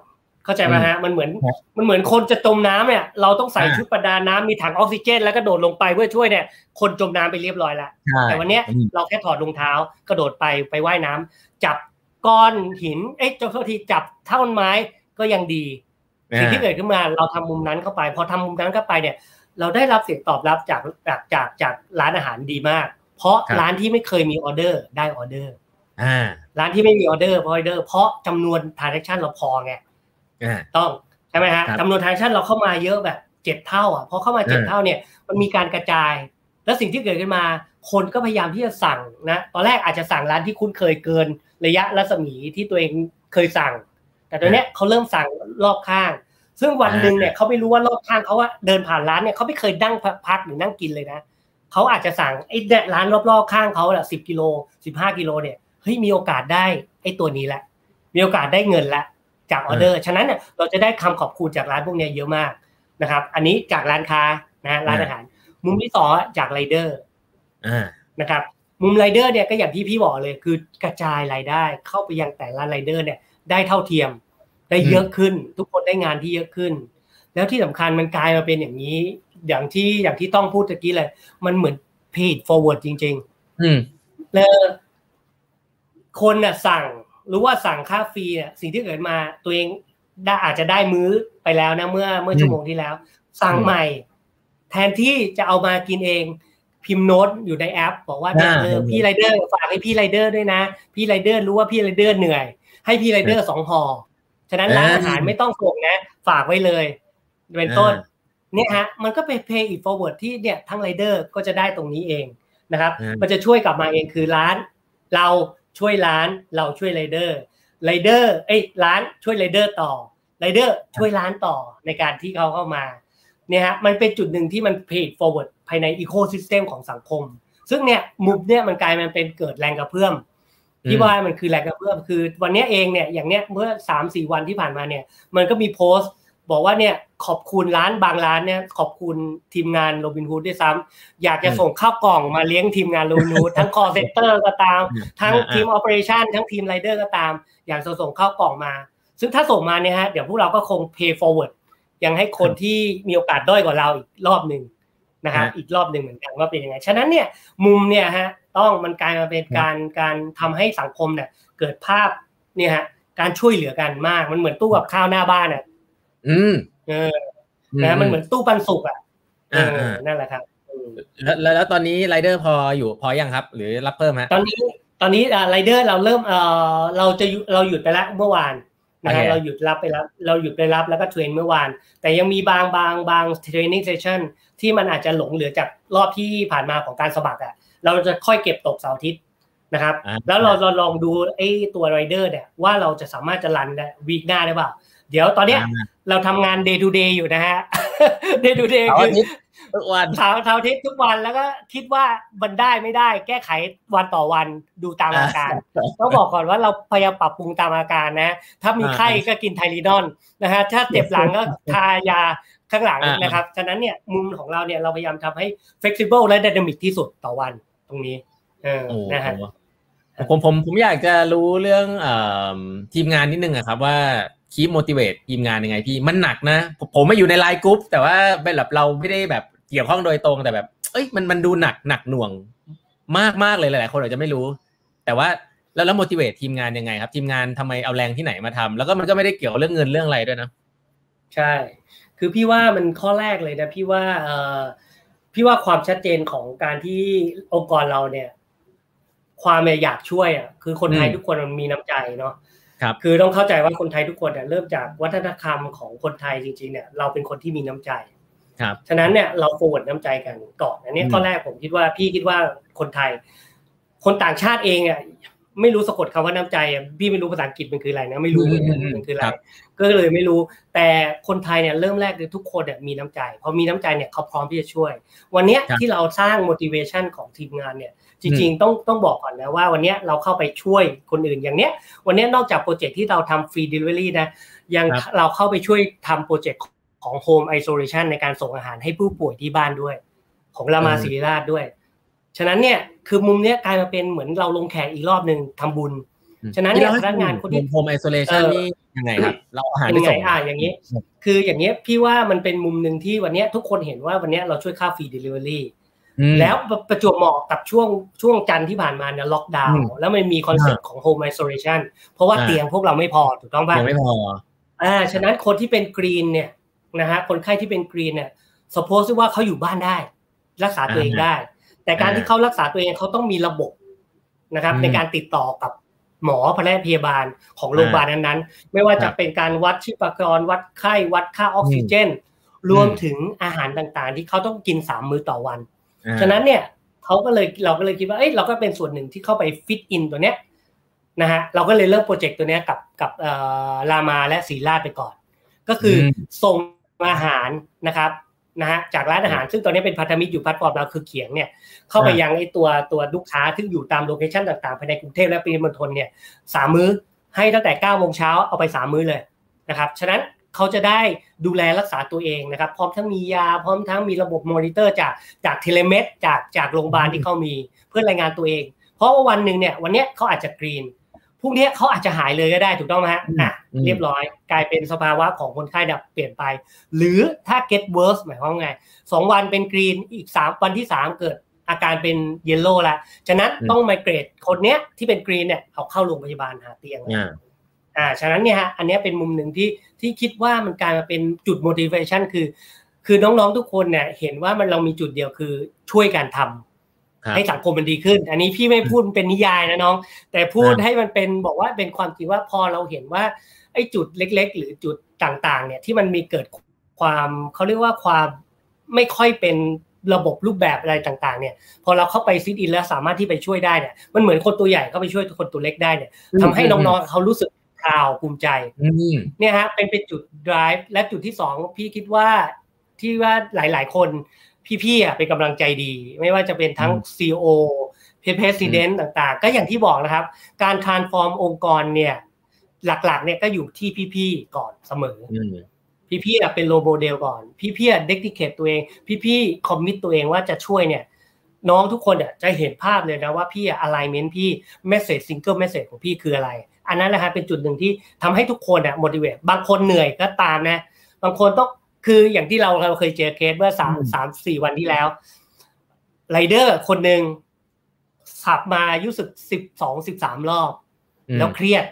เข้าใจไหมฮะมันเหมือนมันเหมือนคนจะจมน้ำเนี่ย เราต้องใส่ชุดประดาน้ำมีถังออกซิเจน แล้วก็โดดลงไปเพื่อช่วยเนี่ย คนจมน้ำไปเรียบร้อยแล้วแต่วันนี้เราแค่ถอดรองเท้า กระโดดไปไปไว่ายน้ำจับก้อนหินเอ๊ะเจ้าทีจับท่อนไม้ก็ยังดีสิ่งที่เกิดขึ้นมาเราทำมุมนั้นเข้าไป พอทำมุมนั้นเข้าไปเนี่ย เราได้รับเสียงตอบรับจากจากจากจากร้านอาหารดีมาก เพราะร้านที่ไม่เคยมีออเดอร์ได้ออเดอร์ร้านที่ไม่มีออเดอร์พอออเดอร์เพราะจำนวน transaction เราพอไงต้องใช่ไหมฮะจำนวน transaction เราเข้ามาเยอะแบบเจ็ดเท่าอะพอเข้ามาเจ็ดเท่าเนี่ยมันมีการกระจาย แล้วสิ่งที่เกิดขึ้นมา คนก็พยายามที่จะสั่งนะตอนแรกอาจจะสั่งร้านที่คุ้นเคยเกินระยะรัศมีที่ตัวเองเคยสั่ง แต่ตอนนี้เขาเริ่มสั่งรอบข้าง ซึ่งวันหนึ่งเนี่ยเขาไม่รู้ว่ารอบข้างเขาว่าเดินผ่านร้านเนี่ยเขาไม่เคยนั่งพักหรือนั่งกินเลยนะเขาอาจจะสั่งไอ้ร้านรอบๆข้างเขาแหละสิบกิโลสิบห้ากิโลเนี่ยเฮ้ยมีโอกาสได้ไอ้ตัวนี้แหละ มีโอกาสได้เงินละจากออเดอร์ ฉะนั้นเนี่ยเราจะได้คำขอบคุณจากร้านพวกนี้เยอะมากนะครับ อันนี้จากร้านค้านะร้านอาหาร มุมที่สองจากไรเดอร์นะครับ มุมไรเดอร์เนี่ยก็อย่างที่พี่บอกเลยคือกระจายรายได้เข้าไปยังแต่ละไรเดอร์เนี่ยได้เท่าเทียม ได้เยอะขึ้น ทุกคนได้งานที่เยอะขึ้น แล้วที่สำคัญมันกลายมาเป็นอย่างนี้ อย่างที่อย่างที่ต้องพูดตะกี้เลยมันเหมือน pay it forward จริง ๆ อืมแล้วคนน่ะสั่งหรือว่าสั่งค่าฟรีเนี่ยสิ่งที่เกิดมาตัวเองได้อาจจะได้มื้อไปแล้วนะเมื่อเมื่อชั่วโมงที่แล้ว สั่งใหม่ แทนที่จะเอามากินเองพิมพ์โน้ตอยู่ในแอป บอกว่าเออพี่ไรเดอร์ฝากให้พี่ไรเดอร์ด้วยนะ พี่ไรเดอร์รู้ว่าพี่ไรเดอร์เหนื่อย ให้พี่ไรเดอร์สองห่อ ฉะนั้นร้านอาหารไม่ต้องส่งนะ ฝากไว้เลยเป็นต้นเนี่ยฮะมันก็ไป pay it forward ที่เนี่ยทั้งไรเดอร์ก็จะได้ตรงนี้เองนะครับ มันจะช่วยกลับมาเองคือร้าน เราช่วยร้านเราช่วยไรเดอร์ไรเดอร์เอ้ยร้านช่วยไรเดอร์ต่อไรเดอร์ช่วยร้านต่อในการที่เขาเข้ามาเนี่ยฮะมันเป็นจุดหนึ่งที่มัน pay forward ภายใน ecosystem ของสังคม ซึ่งเนี่ยมุมเนี่ยมันกลายมันเป็นเกิดแรงกระเพื่อม ที่ว่ามันคือแรงกระเพื่อมคือวันนี้เองเนี่ยอย่างเนี้ยเมื่อสามสี่วันที่ผ่านมาเนี่ย มันก็มีโพสต์ บอกว่าเนี่ยขอบคุณร้านบางร้านเนี่ยขอบคุณทีมงานโรบินฮูดด้วยซ้ำอยากจะส่งข้าวกล่องมาเลี้ยงทีมงานโรบินฮูดทั้ง call center ก็ตาม ทั้งทีมออ p e r a t i o n ทั้งทีมไรเดอร์ก็ตาม อยากจะส่งข้าวกล่องมา ซึ่งถ้าส่งมาเนี่ยฮะเดี๋ยวพวกเราก็คง pay forward ยังให้คนที่มีโอกาสด้อยกว่าเราอีกรอบหนึ่งนะครับอีกรอบหนึ่งเหมือนกันว่าเป็นยังไงฉะนั้นเนี่ยมุมเนี่ยฮะ ต้องมันกลายมาเป็นการการทำให้สังคมเนี่ยเกิดภาพเนี่ยฮะการช่วยเหลือกันมาก มันเหมือนตู้กับข้าวหน้าบ้านอะอืมเออนะมันเหมือนตู้ปันสุกอะเออ่าอนั่นแหละครับอืมแล้วแล้วแล้วตอนนี้ไรเดอร์พออยู่พอยังครับ หรือรับเพิ่มฮะตอนนี้ตอนนี้ไรเดอร์เราเริ่มเออเราจะหยุดเราหยุดไปแล้วเมื่อวานนะฮะโอเคเราหยุดรับไปแล้วเราหยุดไปรับแล้วก็ train เมื่อวาน แต่ยังมีบางบางบาง training session ที่มันอาจจะหลงเหลือจากรอบที่ผ่านมาของการสมัครอะ เราจะค่อยเก็บตกเสาร์อาทิตย์นะครับอ่าแล้วเราเราลองดูไอ้ตัวไรเดอร์เนี่ยว่าเราจะสามารถจะรันได้วีคหน้าได้เปล่าเดี๋ยวตอนเนี้ยเราทำงาน day to day อยู่นะฮะ day to day เสาร์คือาอทิตย์ทุกวันเสาร์เสาร์อาทิตย์ทุกวันแล้วก็คิดว่ามันได้ไม่ได้ แก้ไขวันต่อวันดูตามอาการต้องบอกก่อนว่าเราพยายามปรับปรุงตามอาการนะ ถ้ามีไข้ก็กินไทลีนอนนะฮะถ้าเจ็บหลังก็ทายาข้างหลังอ่านนะครับ ฉะนั้นเนี่ยมุมของเราเนี่ยเราพยายามทำให้ flexible และ dynamic ที่สุดต่อวัน ตรงนี้ เออโอ้นะฮะโหผมผมผมอยากจะรู้เรื่องเอ่อทีมงานนิดนึงอะครับ ว่าคีม motivate ทีมงานยังไงพี่มันหนักนะ ผมผมมาอยู่ในไลน์กรุ๊ปแต่ว่าแบบเราไม่ได้แบบเกี่ยวข้องโดยตรงแต่แบบ เอ้ยมันมันดูหนักหนักหน่วงมากมากเลยหลายๆคนอาจจะไม่รู้ แต่ว่าแล้วแล้ว motivate ทีมงานยังไงครับ ทีมงานทำไมเอาแรงที่ไหนมาทำแล้วก็มันก็ไม่ได้เกี่ยวเรื่องเงินเรื่องอะไรด้วยนะ ใช่ คือพี่ว่ามันข้อแรกเลยนะ พี่ว่าเออ พี่ว่าความชัดเจนของการที่องค์กรเราเนี่ย ความอยากช่วยอะคือคนไทยอืมทุกคนมันมีน้ำใจเนาะครับ คือต้องเข้าใจว่าคนไทยทุกคนเนี่ยเริ่มจากวัฒนธรรมของคนไทยจริง ๆ เนี่ย เราเป็นคนที่มีน้ำใจ ครับ ฉะนั้นเนี่ยเราโฟร์ดน้ำใจกันก่อนอันนี้อืมข้อแรกผมคิดว่าพี่คิดว่าคนไทย คนต่างชาติเองอะ ไม่รู้สะกดคำว่าน้ำใจอะพี่ไม่รู้ภาษาอังกฤษมันคืออะไรนะไม่รู้เหมือนกันมันคืออะไรครับก็เลยไม่รู้ แต่คนไทยเนี่ยเริ่มแรกเลยทุกคนเนี่ยมีน้ำใจพอมีน้ำใจเนี่ยเขาพร้อมที่จะช่วย วันเนี้ยครับที่เราสร้าง motivation ของทีมงานเนี่ยจริงๆต้องต้องบอกก่อนนะว่าวันเนี้ยเราเข้าไปช่วยคนอื่นอย่างเนี้ย วันเนี้ยนอกจากโปรเจกต์ที่เราทำฟรี delivery นะยังครับเราเข้าไปช่วยทำโปรเจกต์ของ home isolation ในการส่งอาหารให้ผู้ป่วยที่บ้านด้วย ของรามาอืมศิริราชด้วย ฉะนั้นเนี่ยคือมุมเนี้ยกลายมาเป็นเหมือนเราลงแขกอีกรอบหนึ่งทำบุญ ฉะนั้นเนี่ยพนักงานคนที่ home isolation เออนี่ยังไงครับเราอาหารเป็นไปไงส่งอะอย่างนี้ คืออย่างเงี้ยพี่ว่ามันเป็นมุมหนึ่งที่วันเนี้ยทุกคนเห็นว่าวันเนี้ยเราช่วยค่าฟรี delivery อืมแล้วประจวบเหมาะกับช่วงช่วงจันทร์ที่ผ่านมาเนี่ยล็อกดาวน์อืมแล้วมันมีคอนเซ็ปต์ของ home isolation เพราะว่าอ่าเตียงพวกเราไม่พอถูกต้องป่ะยังไม่พออ่าฉะนั้นคนที่เป็น green เนี่ยนะฮะคนไข้ที่เป็น green เนี่ยสป o สว่าเขาอยู่บ้านได้ รักษาตัวเองได้ แต่การอ่าที่เขารักษาตัวเองเขาต้องมีระบบนะครับอืมในการติดต่อกับหมอพยาบาลของโรงพยาบาลนั้นๆ ไม่ว่าคจะรับเป็นการวัดชีพจรวัดไข้วัดค่าออกซิเจน รวมถึงอาหารต่างๆ ที่เขาต้องกินสามมื้อต่อวันอ่าฉะนั้นเนี่ยเขาก็เลยเราก็เลยคิดว่าเอ้ยเราก็เป็นส่วนหนึ่งที่เข้าไป fit in ตัวเนี้ยนะฮะเราก็เลยเริ่มโปรเจกต์ตัวเนี้ยกับกับเอ่อรามาและศิริราชไปก่อน ก็คืออมส่งอาหารนะครับ นะฮะจากร้านอาหาร ซึ่งตอนนี้เป็นพันธมิตรอยู่แพลตฟอร์มเราคือเขียงเนี่ยเข้าไปอ่ายัยังไอ้ตัวตัวลูกค้าที่อยู่ตาม location ต่างๆภายในกรุงเทพและปริมณฑลเนี่ยสามมื้อให้ตั้งแต่9ก้าโมงเช้าเอาไปสามมื้อเลยนะครับฉะนั้นเขาจะได้ดูแลรักษาตัวเองนะครับ พร้อมทั้งมียาพร้อมทั้งมีระบบมอนิเตอร์จากจาก telemed จากจากโรงพยาบาลที่เขามีเพื่อรายงานตัวเอง เพราะว่าวันหนึ่งเนี่ยวันเนี้ยเขาอาจจะ green พรุ่งเนี้ยเขาอาจจะหายเลยก็ได้ถูกต้องไหมฮะอะอืมเรียบร้อย กลายเป็นสภาวะของคนไข้ดับเปลี่ยนไป หรือถ้า get worse หมายความว่าไงสองวันเป็นกรีนอีกสามวันที่สามเกิดอาการเป็นเยลโล่ละฉะนั้นอืมต้องไมเกรดคนเนี้ยที่เป็นกรีนเนี่ยเอาเข้าโรงพยาบาลหาเตียงอ่าอ่าฉะนั้นเนี่ยฮะอันเนี้ยเป็นมุมหนึ่งที่ที่คิดว่ามันกลายมาเป็นจุด motivation คือ คือน้องๆทุกคนเนี่ยเห็นว่ามันเรามีจุดเดียวคือช่วยการทำครับ ให้สังคมมันดีขึ้น อันนี้พี่ไม่พูดเป็นนิยายนะน้อง แต่พูดอ่าให้มันเป็นบอกว่าเป็นความจริงว่าพอเราเห็นว่าไอ้จุดเล็ก ๆ หรือจุดต่างๆ เนี่ยที่มันมีเกิดความเขาเรียกว่าความไม่ค่อยเป็นระบบรูปแบบอะไรต่างๆ เนี่ย พอเราเข้าไปซิดอินแล้วสามารถที่ไปช่วยได้เนี่ยมันเหมือนคนตัวใหญ่เข้าไปช่วยคนตัวเล็กได้เนี่ยทำให้น้องๆเขารู้สึกพราวภูมิใจเนี่ยฮะเป็นเป็นจุด drive และจุดที่สองพี่คิดว่าที่ว่าหลาย ๆ คน พี่ๆอะเป็นกำลังใจดี ไม่ว่าจะเป็นทั้ง CEO president ต่างๆ ก็อย่างที่บอกนะครับ การ transform องค์กรเนี่ยหลักๆเนี่ยก็อยู่ที่พี่ๆก่อนเสมอ พี่ๆเป็น role model ก่อน พี่ๆ dedicate ตัวเอง พี่ๆ commit ตัวเองว่าจะช่วยเนี่ยน้องทุกคนเนี่ยจะเห็นภาพเลยนะว่าพี่ alignment พี่ message single message ของพี่คืออะไร อันนั้นแหละครับเป็นจุดหนึ่งที่ทำให้ทุกคนเนี่ย motivate บางคนเหนื่อยก็ตามนะ บางคนต้อง คืออย่างที่เราเราเคยเจอเคสเมื่อสามสามสี่วันที่แล้วไรเดอร์คนหนึ่งขับมายุสึกสิบสองสิบสามรอบ แล้วเครียด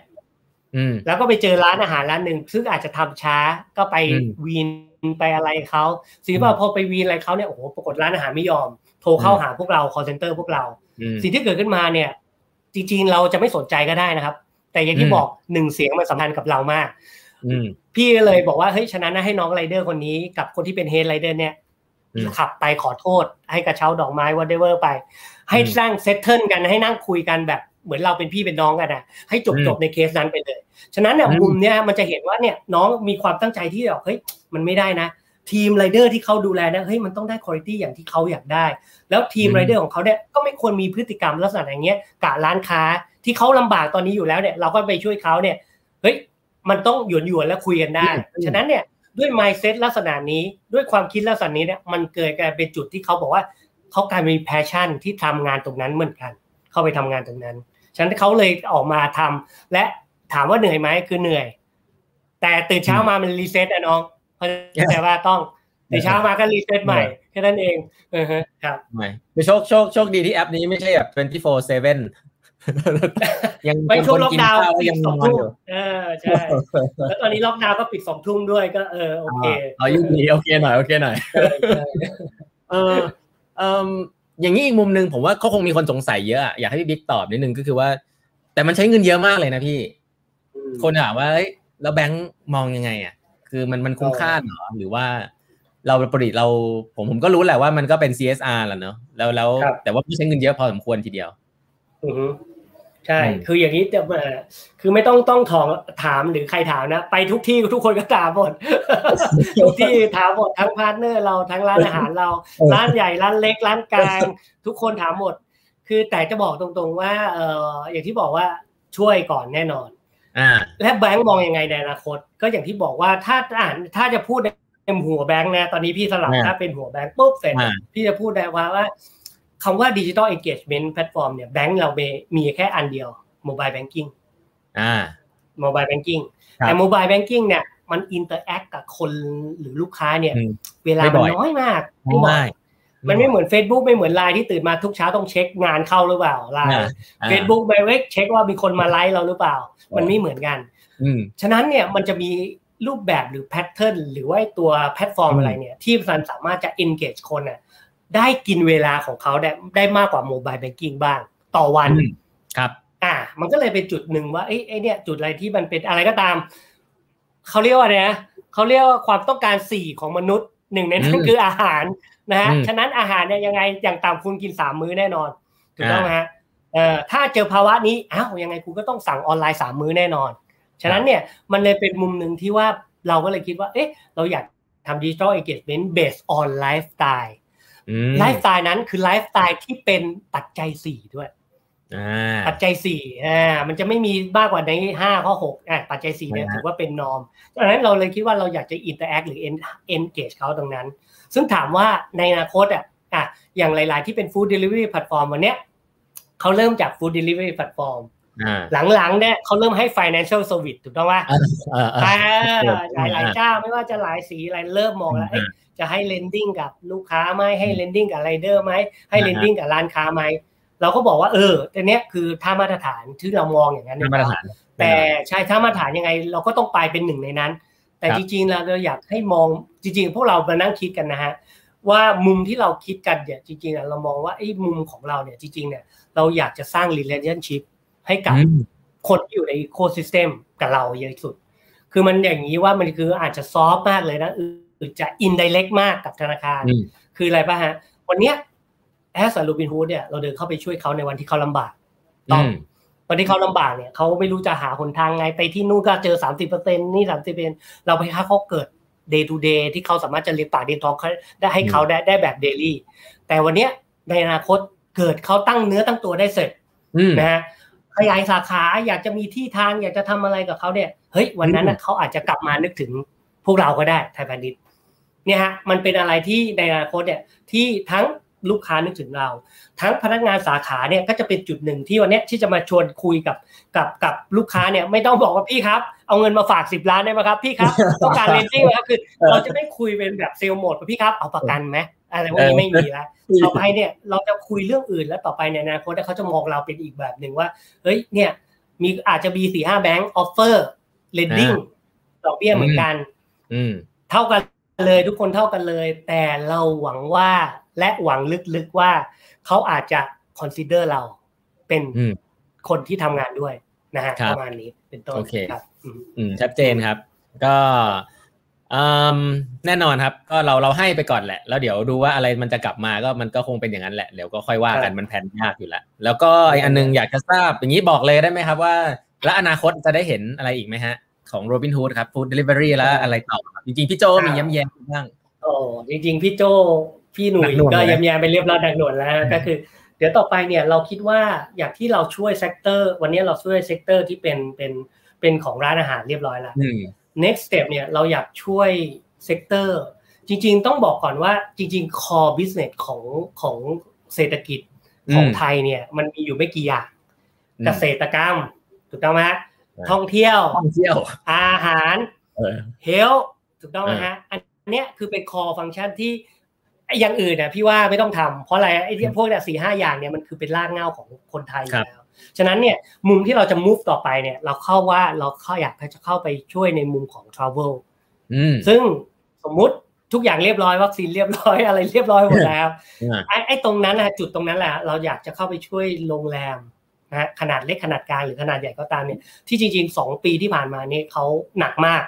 แล้วก็ไปเจอร้านอาหารร้านหนึ่งซึ่งอาจจะทำช้าก็ไปวีนไปอะไรเขาสิ่งที่พอไปวีนอะไรเขาเนี่ยโอ้โหปรากฏร้านอาหารไม่ยอม โทรเข้าหาพวกเรา call center พวกเรา สิ่งที่เกิดขึ้นมาเนี่ย จริง ๆ เราจะไม่สนใจก็ได้นะครับ แต่อย่างที่บอกหนึ่งเสียงมันสำคัญกับเรามาก พี่เลยบอกว่าเฮ้ยฉะนั้นให้น้องไรเดอร์คนนี้กับคนที่เป็น head ไรเดอร์เนี่ยขับไปขอโทษ ให้กระเช้าดอกไม้วันเดเวอร์ไป ให้สร้าง settle กันให้นั่งคุยกันแบบเหมือนเราเป็นพี่เป็นน้องกันนะให้จบจบในเคสนั้นไปเลย ฉะนั้นเนี่ยมุมเนี้ยมันจะเห็นว่าเนี่ยน้องมีความตั้งใจที่แบบเฮ้ยมันไม่ได้นะ ทีมไรเดอร์ที่เขาดูแลนะเฮ้ยมันต้องได้คุณภาพอย่างที่เขาอยากได้ แล้วทีมไรเดอร์ของเขาเนี่ยก็ไม่ควรมีพฤติกรรมลักษณะอย่างเงี้ยกะร้านค้าที่เขาลำบากตอนนี้อยู่แล้วเนี่ยเราก็ไปช่วยเขาเนี่ยเฮ้ย มันต้องหยวนหยวนแล้วคุยกันได้ ฉะนั้นเนี่ยด้วย mindset ลักษณะนี้ด้วยความคิดลักษณะนี้เนี่ยมันเกิดกลายเป็นจุดที่เขาบอกว่าเขากลายมี passion ที่ทำงานตรงนั้นเหมือนกัน เข้าไปทำงานตรงนั้น ฉะนั้นเขาเลยออกมาทำและถามว่าเหนื่อยไหมคือเหนื่อย แต่ตื่นเช้ามามัน reset อะน้องเข้าใจว่าต้องตื่นเช้ามาก็ reset ใหม่แค่นั้นเองเออครับไม่โชคโชคโชคดีที่แอปนี้ไม่ใช่แบบ24/7 ยังไปช่วงล็อกดาวน์ปิดสองทุ่มเออใช่แล้วตอนนี้ล็อกดาวน์ก็ปิดสองทุ่มด้วยก็เออโอเคเอายุ่งดีโอเคหน่อยโอเคหน่อยเออเอออย่างนี้อีกมุมหนึ่งผมว่าเขาคงมีคนสงสัยเยอะอยากให้พี่บิ๊กตอบนิดนึงก็คือว่า แต่มันใช้เงินเยอะมากเลยนะพี่ คนถามว่าแล้วแบงค์มองยังไงอะ คือมันมันคุ้มค่าหรอหรือว่าเราปริเราผมผมก็รู้แหละว่ามันก็เป็น CSR แหละเนาะแล้วแล้วแต่ว่าพี่ใช้เงินเยอะพอสมควรทีเดียว ใช่ คืออย่างนี้แต่คือไม่ต้องต้องถองถามหรือใครถามนะ ไปทุกที่ทุกคนก็ถามหมด ทุกที่ถามหมดทั้ง partner เราทั้งร้านอาหารเรา ร้านใหญ่ร้านเล็กร้านกลาง ทุกคนถามหมด คือแต่จะบอกตรงๆว่าเอออย่างที่บอกว่าช่วยก่อนแน่นอนและแบงก์มองยังไงในอนาคต ก็อย่างที่บอกว่าถ้าอ่านถ้าจะพูดในหัวแบงก์นะ ตอนนี้พี่สลับถ้าเป็นหัวแบงก์ปุ๊บเสร็จพี่จะพูดได้ว่าว่า คำว่า digital engagement platform เนี่ยแบงก์เรามีแค่อันเดียว mobile banking อ่า mobile banking แต่ mobile banking เนี่ยมัน interact กับคนหรือลูกค้าเนี่ยเวลามันน้อยมากไม่บ่อยมันไม่เหมือน Facebook ไม่เหมือนไลน์ที่ตื่นมาทุกเช้าต้องเช็คงานเข้าหรือเปล่าไลน์เฟซบุ๊กไปเว็กเช็คว่ามีคนมาไลค์เราหรือเปล่า มันไม่เหมือนกันฉะนั้นเนี่ยมันจะมีรูปแบบหรือ pattern หรือว่าตัวแพลตฟอร์มอะไรเนี่ย ที่มันสามารถจะ engage คนอะ ได้กินเวลาของเขาได้ได้มากกว่า mobile banking บ้าง ต่อวันครับ อ่า มันก็เลยเป็นจุดหนึ่งว่าไอ้ไอ้เนี่ยจุดอะไรที่มันเป็นอะไรก็ตาม เขาเรียกว่าเนี่ยเขาเรียกว่าความต้องการสี่ของมนุษย์หนึ่งในนั้นคืออาหารนะฮะฉะนั้นอาหารเนี่ยยังไงอย่างต่ำคุณกินสามมื้อแน่นอนถูกต้องไหมฮะเอ่อถ้าเจอภาวะนี้อ้าวยังไงคุณก็ต้องสั่งออนไลน์สามมื้อแน่นอน ฉะนั้นเนี่ยมันเลยเป็นมุมหนึ่งที่ว่าเราก็เลยคิดว่า เอ๊ะ เราอยากทำ digital engagement based on lifestyle ไลฟ์สไตล์ นั้นคือไลฟ์สไตล์ที่เป็นปัจจัยสี่ด้วยปัจจัยสี่อ่ามันจะไม่มีมากกว่าในห้าข้อหกอ่าปัจจัยสี่เนี่ยถือว่าเป็น norm ดังนั้นเราเลยคิดว่าเราอยากจะ interact หรือ engage เขาตรงนั้น ซึ่งถามว่าในอนาคตอะอะอย่างหลาย ๆ ที่เป็น food delivery platform วันเนี้ยเขาเริ่มจาก food delivery platform หลังๆเนี่ยเขาเริ่มให้ financial service ถูกต้องป่ะหลายหลายเจ้าไม่ว่าจะหลายสีอะไรเริ่มมองแล้วจะให้ lending กับลูกค้าไหมให้ lending กับไรเดอร์ไหมให้ lending กับร้านค้าไหมเราก็บอกว่าเออแต่เนี้ยคือท่ามาตรฐานที่เรามองอย่างนั้นมาตรฐานแต่ใช่ท่ามาตรฐานยังไง เราก็ต้องไปเป็นหนึ่งในนั้น แต่จริงๆเราเราอยากให้มองจริง ๆ พวกเรามานั่งคิดกันนะฮะว่ามุมที่เราคิดกันเนี่ยจริงๆเรามองว่าไอ้มุมของเราเนี่ยจริงๆเนี่ยเราอยากจะสร้าง relationship ให้กับคนที่อยู่ใน ecosystem กับเราเยอะสุด คือมันอย่างนี้ว่ามันคืออาจจะ soft มากเลยนะอือจะอินไดเรกมากกับธนาคาร คืออะไรป่ะฮะ วันเนี้ยแอสโรบินฮูดเนี่ยเราเดินเข้าไปช่วยเขาในวันที่เขาลำบากต้องอืมวันที่เขาลำบากเนี่ยเขาไม่รู้จะหาหนทางไงไปที่นู่นก็เจอสามสิบเปอร์เซ็นนี่สามสิบเปอร์เซ็นเราไปให้เขาเกิด day to day ที่เขาสามารถจะเรียนปากเรียนท้องเขาได้ให้เขาได้ได้แบบ daily แต่วันเนี้ยในอนาคตเกิดเขาตั้งเนื้อตั้งตัวได้เสร็จอืมนะฮะ ขยายสาขาอยากจะมีที่ทางอยากจะทำอะไรกับเขาเนี่ยเฮ้ยวันนั้นน่ะเขาอาจจะกลับมานึกถึงพวกเราก็ได้ไทยแพนดิสเนี่ยฮะมันเป็นอะไรที่ในอนาคตเนี่ยที่ทั้งลูกค้านึกถึงเรา ทั้งพนักงานสาขาเนี่ยก็จะเป็นจุดหนึ่งที่วันเนี้ยที่จะมาชวนคุยกับกับกับลูกค้าเนี่ยไม่ต้องบอกว่าพี่ครับ เอาเงินมาฝากสิบล้านได้ไหมครับพี่ครับต้องการ lending ไหมครับคือเราจะไม่คุยเป็นแบบ sales mode พี่ครับเอาประกันไหม อะไรพวกนี้ไม่มีแล้วต่อไปเนี่ยเราจะคุยเรื่องอื่นแล้วต่อไปในอนาคตเนี่ยเขาจะมองเราเป็นอีกแบบหนึ่งว่าเฮ้ยเนี่ยมีอาจจะมีสี่ห้าแบงก์ offer lending ดอกเบี้ยเหมือนกันอืมเท่ากันเลยทุกคนเท่ากันเลย แต่เราหวังว่าและหวังลึกๆว่าเขาอาจจะ consider เราเป็นอืมคนที่ทำงานด้วยนะฮะครับประมาณนี้เป็นต้นโอเคครับอืมอืมชัดเจนครับ ก็อืม แน่นอนครับ ก็เราเราให้ไปก่อนแหละ แล้วเดี๋ยวดูว่าอะไรมันจะกลับมาก็มันก็คงเป็นอย่างนั้นแหละเดี๋ยวก็ค่อยว่ากันมันแผนยากอยู่แล้วแล้วก็อีกอันนึงอยากจะทราบอย่างนี้บอกเลยได้ไหมครับว่า แล้วอนาคตจะได้เห็นอะไรอีกไหมฮะ ของโรบินฮูดครับฟู้ดเดลิเวอรี่แล้วอะไรต่อครับจริงๆ พี่โจมีย้ำแย้มบ้างโอ้จริง ๆ พี่โจพี่หนุ่หนัยกหน่วงก็เลยนะยำแยมไปเรียบร้อยดักหนวดแล้วอืมก็คือ เดี๋ยวต่อไปเนี่ยเราคิดว่าอยากที่เราช่วยเซกเตอร์ วันนี้เราช่วยเซกเตอร์ที่เป็นเป็นเป็นของร้านอาหารเรียบร้อยแล้วอืม next step เนี่ยเราอยากช่วยเซกเตอร์จริง ๆ ต้องบอกก่อนว่าจริง ๆ core business ของของเศรษฐกิจของอืมไทยเนี่ย มันมีอยู่ไม่กี่อย่างอืมเกษตรกรรมถูกต้องไหมฮะใช่ท่องเที่ยวท่องเที่ยว อาหารเออเฮลถูกต้องไหมฮะอันเนี้ยคือเป็น core function ที่ไอ้อย่างอื่นเนี่ยพี่ว่าไม่ต้องทำเพราะอะไรไอ้ที่พวกเนี่ยสี่ห้าอย่างเนี่ยมันคือเป็นรากเหง้าของคนไทยอยู่แล้ว ฉะนั้นเนี่ยมุมที่เราจะ move ต่อไปเนี่ยเราเข้าว่าเราเข้าอยากจะเข้าไปช่วยในมุมของ travel อืมซึ่งสมมุติทุกอย่างเรียบร้อยวัคซีนเรียบร้อยอะไรเรียบร้อยหมดแล้วอ่าไอ้ไอ้ตรงนั้นนะจุดตรงนั้นแหละเราอยากจะเข้าไปช่วยโรงแรมนะฮะขนาดเล็กขนาดกลางหรือขนาดใหญ่ก็ตามเนี่ยที่จริงๆสองปีที่ผ่านมาเนี่ยเขาหนักมาก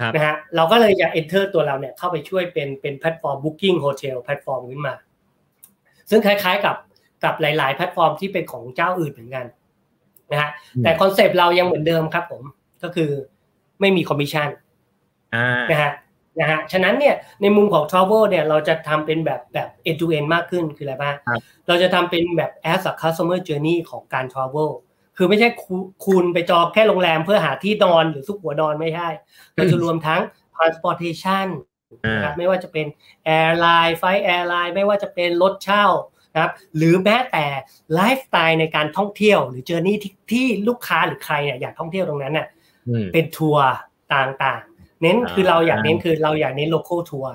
ครับนะฮะเราก็เลยจะ enter ตัวเราเนี่ยเข้าไปช่วยเป็นเป็นแพลตฟอร์ม booking hotel แพลตฟอร์มขึ้นมา ซึ่งคล้ายๆกับ กับหลาย ๆ แพลตฟอร์มที่เป็นของเจ้าอื่นเหมือนกันนะฮะอืมแต่คอนเซปต์เรายังเหมือนเดิมครับผมก็คือไม่มีคอมมิชชั่นอ่านะฮะนะฮะฉะนั้นเนี่ยในมุมของ travel เนี่ยเราจะทำเป็นแบบแบบ end to end มากขึ้นคืออะไรบ้างครับเราจะทำเป็นแบบ as a customer journey ของการ travel คือไม่ใช่คูคุณไปจองแค่โรงแรมเพื่อหาที่นอนหรือซุกหัวนอนไม่ใช่ เราจะรวมทั้ง transportation อ่านะครับไม่ว่าจะเป็น airline ไฟ airline ไม่ว่าจะเป็นรถเช่า นะครับหรือแม้แต่ไลฟ์สไตล์ในการท่องเที่ยว หรือ journey ที่ที่ลูกค้าหรือใครเนี่ยอยากท่องเที่ยวตรงนั้นน่ะอืมเป็นทัวร์ต่างๆ เน้นอ่าคือเราอยากเน้นคือเราอยากเน้น local ทัวร์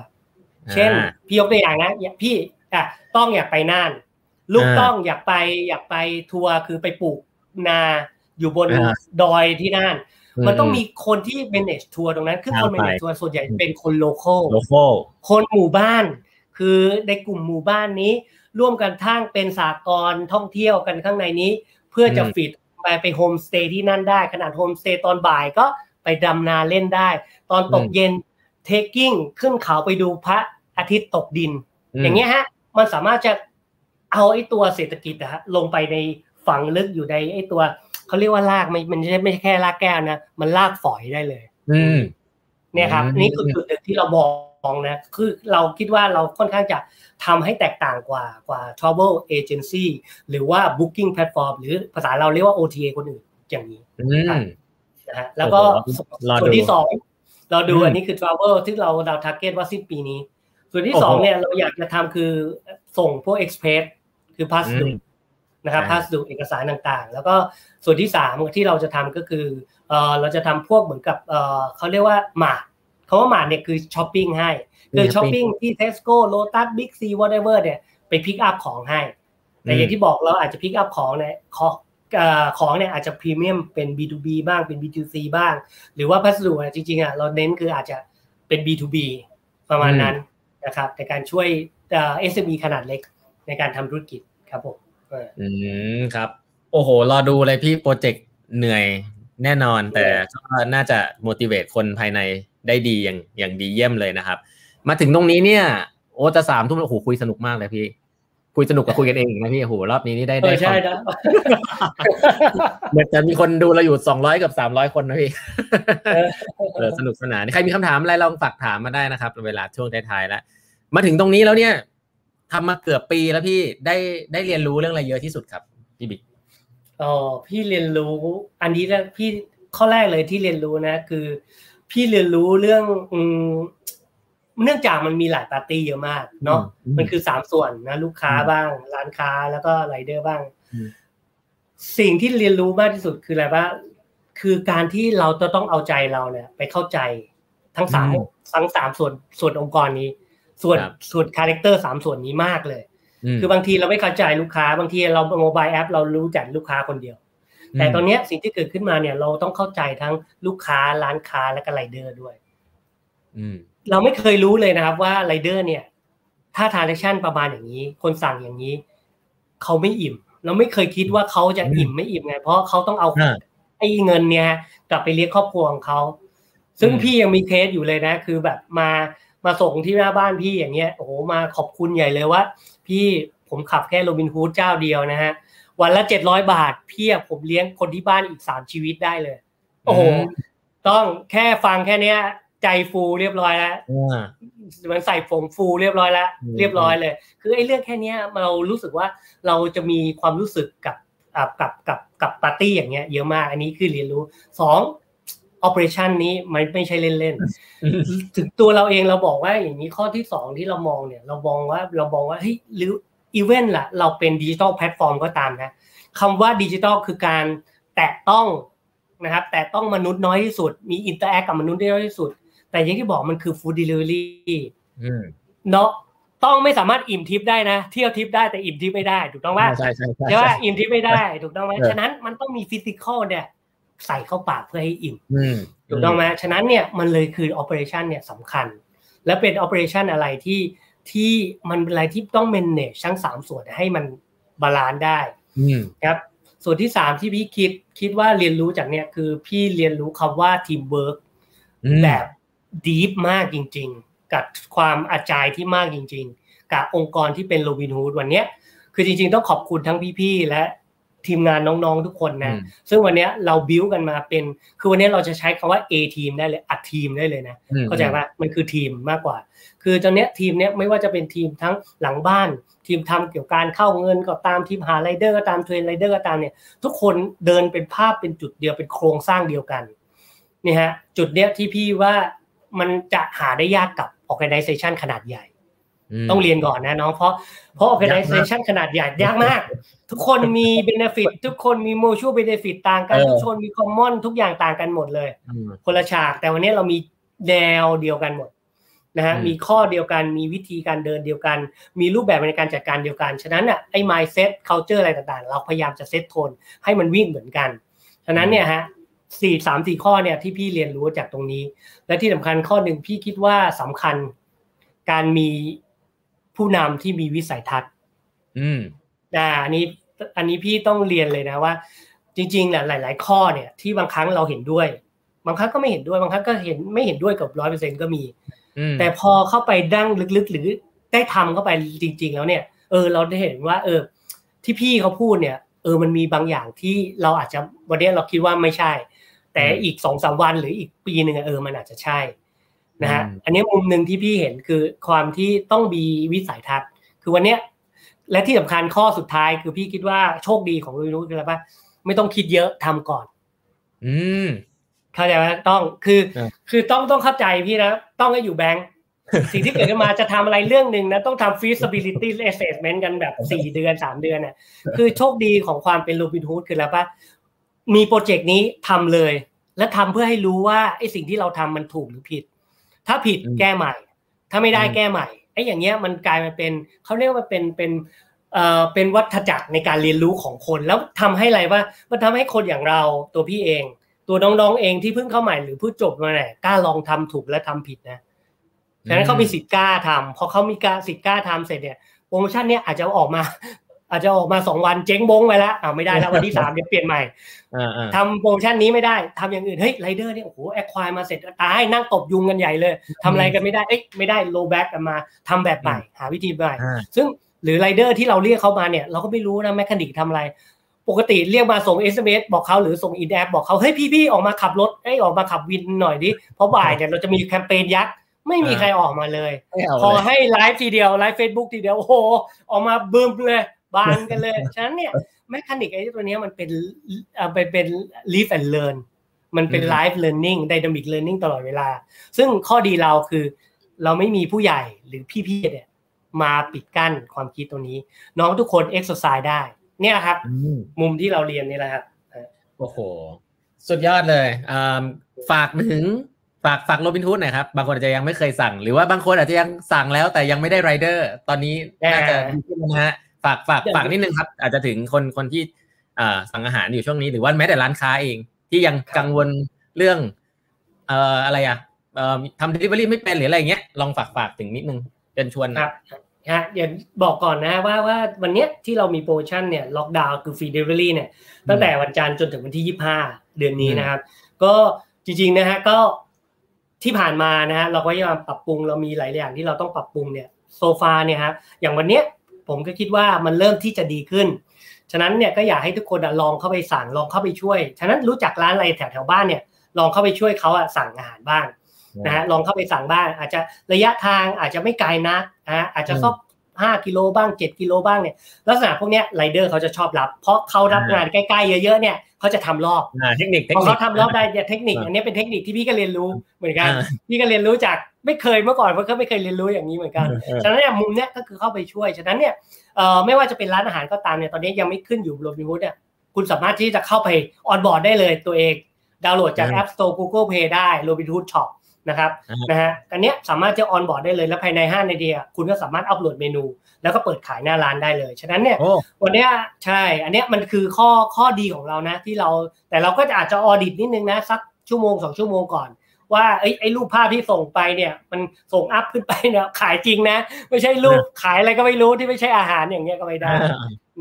เช่นอ่าพี่ยกตัวอย่างนะอย่าพี่อะต้องอยากไปน่าน ลูกอ่าต้องอยากไปอยากไปทัวร์คือไปปลูกนาอยู่บนอ่าดอยที่น่าน มันต้องมีคนที่ manage ทัวร์ตรงนั้นคือคนอ่าไป manage ทัวร์ส่วนใหญ่เป็นคน local โลโก้คนหมู่บ้าน คือในกลุ่มหมู่บ้านนี้ ร่วมกันทั้งเป็นสากลท่องเที่ยวกันข้างในนี้ เพื่อจะอืมฟิตไปไปโฮมสเตย์ที่นั่นได้ขนาดโฮมสเตย์ตอนบ่ายก็ไปดำนาเล่นได้ ตอนตกเย็น trekking ขึ้นเขาไปดูพระอาทิตย์ตกดิน อย่างเงี้ยฮะมันสามารถจะเอาไอ้ตัวเศรษฐกิจนะฮะลงไปในฝังลึกอยู่ในไอ้ตัวเขาเรียกว่ารากไม่มันไม่ใช่ไม่ใช่แค่รากแก้วนะ มันรากฝอยได้เลย อืมเนี่ยครับอืมนี่คือจุดหนึ่งที่เรามอง นะคือเราคิดว่าเราค่อนข้างจะทำให้แตกต่างกว่ากว่า travel agency หรือว่า booking platform หรือภาษาเราเรียกว่า OTA คนอื่นอย่างนี้อืมนะฮะแล้วก็โอ้โหรอดูส่วนที่สองเราดูอืมอันนี้คือ travel ที่เราเรา target ว่าสิ้นปีนี้ ส่วนที่โอ้โหสองเนี่ยเราอยากจะทำคือส่งพวก express คือพัสดุอืมนะครับอ่าพัสดุเอกสารต่างๆ แล้วก็ส่วนที่สามที่เราจะทำก็คือเออเราจะทำพวกเหมือนกับเออเขาเรียกว่าหมาด คำว่า mart เนี่ยคือช้อปปิ้งให้คือช้อปปิ้งที่ Tesco Lotus Big C whatever เนี่ยไป pick up ของให้แต่อย่างที่บอกเราอาจจะ pick up ของเนี่ยของเอ่อของเนี่ยอาจจะพรีเมียมเป็น B2B บ้างเป็น B2C บ้าง หรือว่าพัสดุเนี่ยจริงๆอะเราเน้นคืออาจจะเป็น B2B ประมาณนั้นนะครับในการช่วยเอ่อ SME ขนาดเล็กในการทำธุรกิจครับผมเอออืมครับ โอ้โห รอดูเลยพี่โปรเจกต์เหนื่อย แน่นอนแต่ก็น่าจะ motivate คนภายในได้ดีอย่างอย่างดีเยี่ยมเลยนะครับ มาถึงตรงนี้เนี่ย โอ้จะสามทุ่มโอ้โหคุยสนุกมากเลยพี่ คุยสนุกกับคุยกันเองนะพี่โอ้โหรอบนี้นี่ได้ได้ใช่นะเหมือนจะมีคนดูเราอยู่สองร้อยกับสามร้อยคนนะพี่เออสนุกสนานใครมีคำถามอะไรลองฝากถามมาได้นะครับ เวลาช่วงท้ายๆแล้วมาถึงตรงนี้แล้วเนี่ยทำมาเกือบปีแล้วพี่ได้ได้เรียนรู้เรื่องอะไรเยอะที่สุดครับพี่บิ๊ก อ๋อพี่เรียนรู้ อันนี้นะพี่ข้อแรกเลยที่เรียนรู้นะ คือ พี่เรียนรู้เรื่องอืมเนื่องจากมันมีหลายปาร์ตี้เยอะมาก เนาะมันคือสามส่วนนะ ลูกค้าบ้าง ร้านค้าแล้วก็ไรเดอร์บ้าง สิ่งที่เรียนรู้มากที่สุดคืออะไรบ้างคือการที่เราจะต้องเอาใจเราเนี่ย ไปเข้าใจทั้งสามทั้งสามส่วนส่วนองค์กรนี้ ส่วนส่วน character สามส่วนนี้มากเลย คือบางทีเราไม่เข้าใจลูกค้าบางทีเรา mobile app เรารู้จักลูกค้าคนเดียว แต่ตอนนี้สิ่งที่เกิดขึ้นมาเนี่ยเราต้องเข้าใจทั้งลูกค้าร้านค้าและก็ไรเดอร์ด้วยเราไม่เคยรู้เลยนะครับว่าไรเดอร์เนี่ย ถ้าทาร์เรชันประมาณอย่างนี้ คนสั่งอย่างนี้ เขาไม่อิ่ม เราไม่เคยคิดว่าเขาจะอิ่มไม่อิ่มไง เพราะเขาต้องเอาไอ้เงินเนี่ย กลับไปเลี้ยงครอบครัวของเขาซึ่งพี่ยังมีเคสอยู่เลยนะ คือแบบมามาส่งที่หน้าบ้านพี่อย่างเงี้ยโอ้โหมาขอบคุณใหญ่เลยว่า พี่ผมขับแค่โรบินฮูดเจ้าเดียวนะฮะวันละเจ็ดร้อยบาทพี่ผมเลี้ยงคนที่บ้านอีกสามชีวิตได้เลย โอ้โห ต้องแค่ฟังแค่เนี้ย ใจฟูเรียบร้อยแล้วมันใส่ผงฟูเรียบร้อยแล้วเรียบร้อยเลย คือไอ้เรื่องแค่นี้เรารู้สึกว่าเราจะมีความรู้สึกกับกับกับกับปาร์ตี้อย่างเงี้ยเยอะมากอันนี้คือเรียนรู้สอง operation นี้มันไม่ใช่เล่นๆถึงตัวเราเองเราบอกว่าอย่างนี้ข้อที่สองที่เรามองเนี่ย เรามองว่าเรามองว่าเฮ้ยหรืออีเวนต์ล่ะ เราเป็น digital platform ก็ตามนะคำว่าดิจิทัลคือการแตะต้องนะครับ แต่ต้องมนุษย์น้อยที่สุด มี interact กับมนุษย์ได้น้อยที่สุด แต่อย่างที่บอกมันคือ food delivery เนาะต้องไม่สามารถอิ่มทิพย์ได้นะ เที่ยวทิพย์ได้แต่อิ่มทิพย์ไม่ได้ ถูกต้องว่าใช่ใช่ใช่ว่าอิ่มทิพย์ไม่ได้ ถูกต้องไหมฉะนั้นมันต้องมี physical เนี่ย ใส่เข้าปากเพื่อให้อิ่มถูกต้องไหมฉะนั้นเนี่ยมันเลยคือ operation เนี่ยสำคัญ และเป็น operation อะไรที่ที่มันเป็นอะไรที่ต้อง manage ทั้งสามส่วนให้มัน balance ได้ครับส่วนที่สามที่พี่คิดคิดว่าเรียนรู้จากเนี่ยคือพี่เรียนรู้คำว่า teamwork แบบ deep มากจริง ๆ กับความ agile ที่มากจริง ๆ กับองค์กรที่เป็นโรบินฮูดวันนี้คือจริง ๆ ต้องขอบคุณทั้งพี่ๆและ ทีมงานน้องๆทุกคนนะซึ่งวันนี้เราบิวกันมาเป็น คือวันนี้เราจะใช้คำว่า A ทีมได้เลยอัดทีมได้เลยนะเข้าใจว่ามันคือทีมมากกว่า คือตอนนี้ทีมเนี้ยไม่ว่าจะเป็นทีมทั้งหลังบ้าน ทีมทำเกี่ยวกับการเข้าเงินก็ตามทีมหาไรเดอร์ก็ตาม train ไรเดอร์ก็ตามเนี่ยทุกคนเดินเป็นภาพเป็นจุดเดียวเป็นโครงสร้างเดียวกันนี่ฮะจุดเนี้ยที่พี่ว่ามันจะหาได้ยากกับ organization ขนาดใหญ่ ต้องเรียนก่อนนะน้องเพราะเพราะ organization ขนาดใหญ่ยากมาก ทุกคนมี benefit ทุกคนมี mutual benefit ต่างกันทุกคนมี common ทุกอย่างต่างกันหมดเลย คนละฉากแต่วันนี้เรามีแนวเดียวกันหมดนะฮะมีข้อเดียวกันมีวิธีการเดินเดียวกัน มีรูปแบบในการจัดการเดียวกัน ฉะนั้นอะไอ้ mindset culture อะไรต่างๆ เราพยายามจะ set tone ให้มันวิ่งเหมือนกัน ฉะนั้นเนี่ยฮะสี่สามสี่ข้อเนี่ยที่พี่เรียนรู้จากตรงนี้ และที่สำคัญข้อหนึ่งพี่คิดว่าสำคัญการมี ผู้นำที่มีวิสัยทัศน์ อืมอ่าอันนี้อันนี้พี่ต้องเรียนเลยนะว่า จริงๆแหละหลาย ๆ ข้อเนี่ยที่บางครั้งเราเห็นด้วย บางครั้งก็ไม่เห็นด้วยบางครั้งก็เห็นไม่เห็นด้วยกับร้อยเปอร์เซ็นก็มี แต่พอเข้าไปดั้งลึกๆ หรือได้ทำเข้าไปจริง ๆ แล้วเนี่ย เออ เราได้เห็นว่า เออ ที่พี่เขาพูดเนี่ย เออมันมีบางอย่างที่เราอาจจะวันนี้เราคิดว่าไม่ใช่ แต่อีกสองสามวันหรืออีกปีหนึ่งเออมันอาจจะใช่ นะฮะอันนี้มุมหนึ่งที่พี่เห็นคือความที่ต้องมีวิสัยทัศน์ คือวันเนี้ยและที่สำคัญข้อสุดท้ายคือพี่คิดว่าโชคดีของลุยนุคืออะไรปะไม่ต้องคิดเยอะทำก่อน อืมเข้าใจไหมต้องคือ คือต้องต้องเข้าใจพี่นะต้องให้อยู่แบงค์สิ่งที่เกิดขึ้นมาจะทำอะไรเรื่องหนึ่งนะต้องทำ feasibility assessment กันแบบสี่เดือนสามเดือนเนี่ยคือโชคดีของความเป็นโรบินฮูดคือแล้วปะมีโปรเจกต์นี้ทำเลย และทำเพื่อให้รู้ว่าไอ้สิ่งที่เราทำมันถูกหรือผิด ถ้าผิดแก้ใหม่ ถ้าไม่ได้แก้ใหม่ไอ้อย่างเงี้ยมันกลายมาเป็นเขาเรียกว่าเป็นเป็นเอ่อเป็นวัฏจักรในการเรียนรู้ของคนแล้วทำให้อะไรว่ามันทำให้คนอย่างเราตัวพี่เอง ตัวน้องๆเองที่เพิ่งเข้าใหม่หรือเพิ่งจบมาเนี่ยกล้าลองทำถูกและทำผิดนะฉะนั้นเขามีสิทธิ์กล้าทำพอเขามีการสิทธิ์กล้าทำเสร็จเนี่ยโปรโมชั่นเนี้ยอาจจะออกมา อาจจะออกมาสองวันเจ๊งบงไปแล้วอ้าวไม่ได้แล้ววันที่สามเดี๋ยวเปลี่ยนใหม่อ่าอ่าทำโปรโมชั่นนี้ไม่ได้ทำอย่างอื่นเฮ้ยไรเดอร์เนี่ยโอ้โห acquire มาเสร็จตายนั่งตบยุงกันใหญ่เลยทำอะไรกันไม่ได้เอ้ยไม่ได้ roll back กันมาทำแบบใหม่หาวิธีใหม่อ่าซึ่งหรือไรเดอร์ที่เราเรียกเขามาเนี่ยเราก็ไม่รู้นะ mechanic ทำอะไร ปกติเรียกมาส่ง SMS บอกเขาหรือส่ง in-app บอกเขาเฮ้ยพี่ๆออกมาขับรถเอ้ยออกมาขับวินหน่อยดิเพราะบ่ายเนี่ยเราจะมีแคมเปญยักษ์ไม่มีใครออกมาเลยไม่เอาพอเลยให้ไลฟ์ทีเดียวไลฟ์เฟซบุ๊กทีเดียวโอ้โหออกมาบึ้มเลย บานกันเลย ฉะนั้นเนี่ย mechanic ไอ้ตัวเนี้ยมันเป็นเอ่อเป็นเป็น live and learn มันเป็นอืม live learning dynamic learning ตลอดเวลา ซึ่งข้อดีเราคือเราไม่มีผู้ใหญ่หรือพี่ๆเนี่ยมาปิดกั้นความคิดตรงนี้ น้องทุกคน exercise ได้ เนี่ยครับอืมมุมที่เราเรียนนี่แหละครับโอ้โห สุดยอดเลยอ่าฝากถึงฝากฝากโรบินฮูดหน่อยครับ บางคนอาจจะยังไม่เคยสั่ง หรือว่าบางคนอาจจะยังสั่งแล้วแต่ยังไม่ได้ไรเดอร์ ตอนนี้น่าจะดีขึ้นแล้วนะฮะ ฝากฝากฝากนิดนึงครับ อาจจะถึงคนคนที่อ่าสั่งอาหารอยู่ช่วงนี้หรือว่าแม้แต่ร้านค้าเอง ที่ยังกังวลเรื่องเอ่ออะไรอะเอ่อทำเดลิเวอรี่ไม่เป็นหรืออะไรเงี้ยลองฝากฝากถึงนิดนึงเชิญชวนครับฮะเดี๋ยวบอกก่อนนะว่า่าวันเนี้ยที่เรามีโปรโมชั่นเนี่ยล็อกดาวน์คือ free delivery เนี่ยตั้งแต่วันจันทร์จนถึงวันที่ 25 เดือนนี้นะครับ ก็จริงๆนะฮะก็ที่ผ่านมานะฮะเราก็พยายามปรับปรุงเรามีหลายอย่างที่เราต้องปรับปรุงเนี่ยโซฟาเนี่ยครับอย่างวันเนี้ย ผมก็คิดว่ามันเริ่มที่จะดีขึ้น ฉะนั้นเนี่ยก็อยากให้ทุกคนอะลองเข้าไปสั่งลองเข้าไปช่วย ฉะนั้นรู้จักร้านอะไรแถวแถวๆบ้านเนี่ยลองเข้าไปช่วยเขาอะสั่งอาหารบ้างนะฮะลองเข้าไปสั่งบ้าง อาจจะระยะทางอาจจะไม่ไกลนักนะฮะอาจจะสักห้ากิโลบ้างเจ็ดกิโลบ้างเนี่ยลักษณะพวกเนี้ยไรเดอร์เขาจะชอบรับ เพราะเขารับงานใกล้ๆเยอะๆเนี่ยเขาจะทำรอบอ่าเทคนิคเทคพอนิคเขาทำรอบได้เนี่ยเทคนิคอันนี้เป็นเทคนิคที่พี่ก็เรียนรู้เหมือนกันอ่าพี่ก็เรียนรู้จาก ไม่เคยเมื่อก่อนเพราะก็ไม่เคยเรียนรู้อย่างนี้เหมือนกันเออฉะนั้นเนี่ยมุมเนี้ยก็คือเข้าไปช่วย ฉะนั้นเนี่ยเอ่อไม่ว่าจะเป็นร้านอาหารก็ตามเนี่ยตอนนี้ยังไม่ขึ้นอยู่บนโรบินฮูดเนี่ยคุณสามารถที่จะเข้าไป onboard ได้เลยตัวเอง ดาวน์โหลดจากอืม App Store Google Play ได้ Robinhood Shop นะครับอ่าฮะนะฮะอันเนี้ยสามารถจะ onboard ได้เลยแล้วภายใน5นาทีอะคุณก็สามารถอัปโหลดเมนู แล้วก็เปิดขายหน้าร้านได้เลย ฉะนั้นเนี่ยโอ้วันเนี้ยใช่ อันเนี้ยมันคือข้อข้อดีของเรานะที่เราแต่เราก็จะอาจจะ audit นิดนึงนะสักชั่วโมงสองชั่วโมงก่อน ว่าไอ้ไอ้รูปภาพที่ส่งไปเนี่ย มันส่ง up ขึ้นไปเนี่ยขายจริงนะ ไม่ใช่รูปขายอะไรก็ไม่รู้ที่ไม่ใช่อาหารอย่างเงี้ยก็ไม่ได้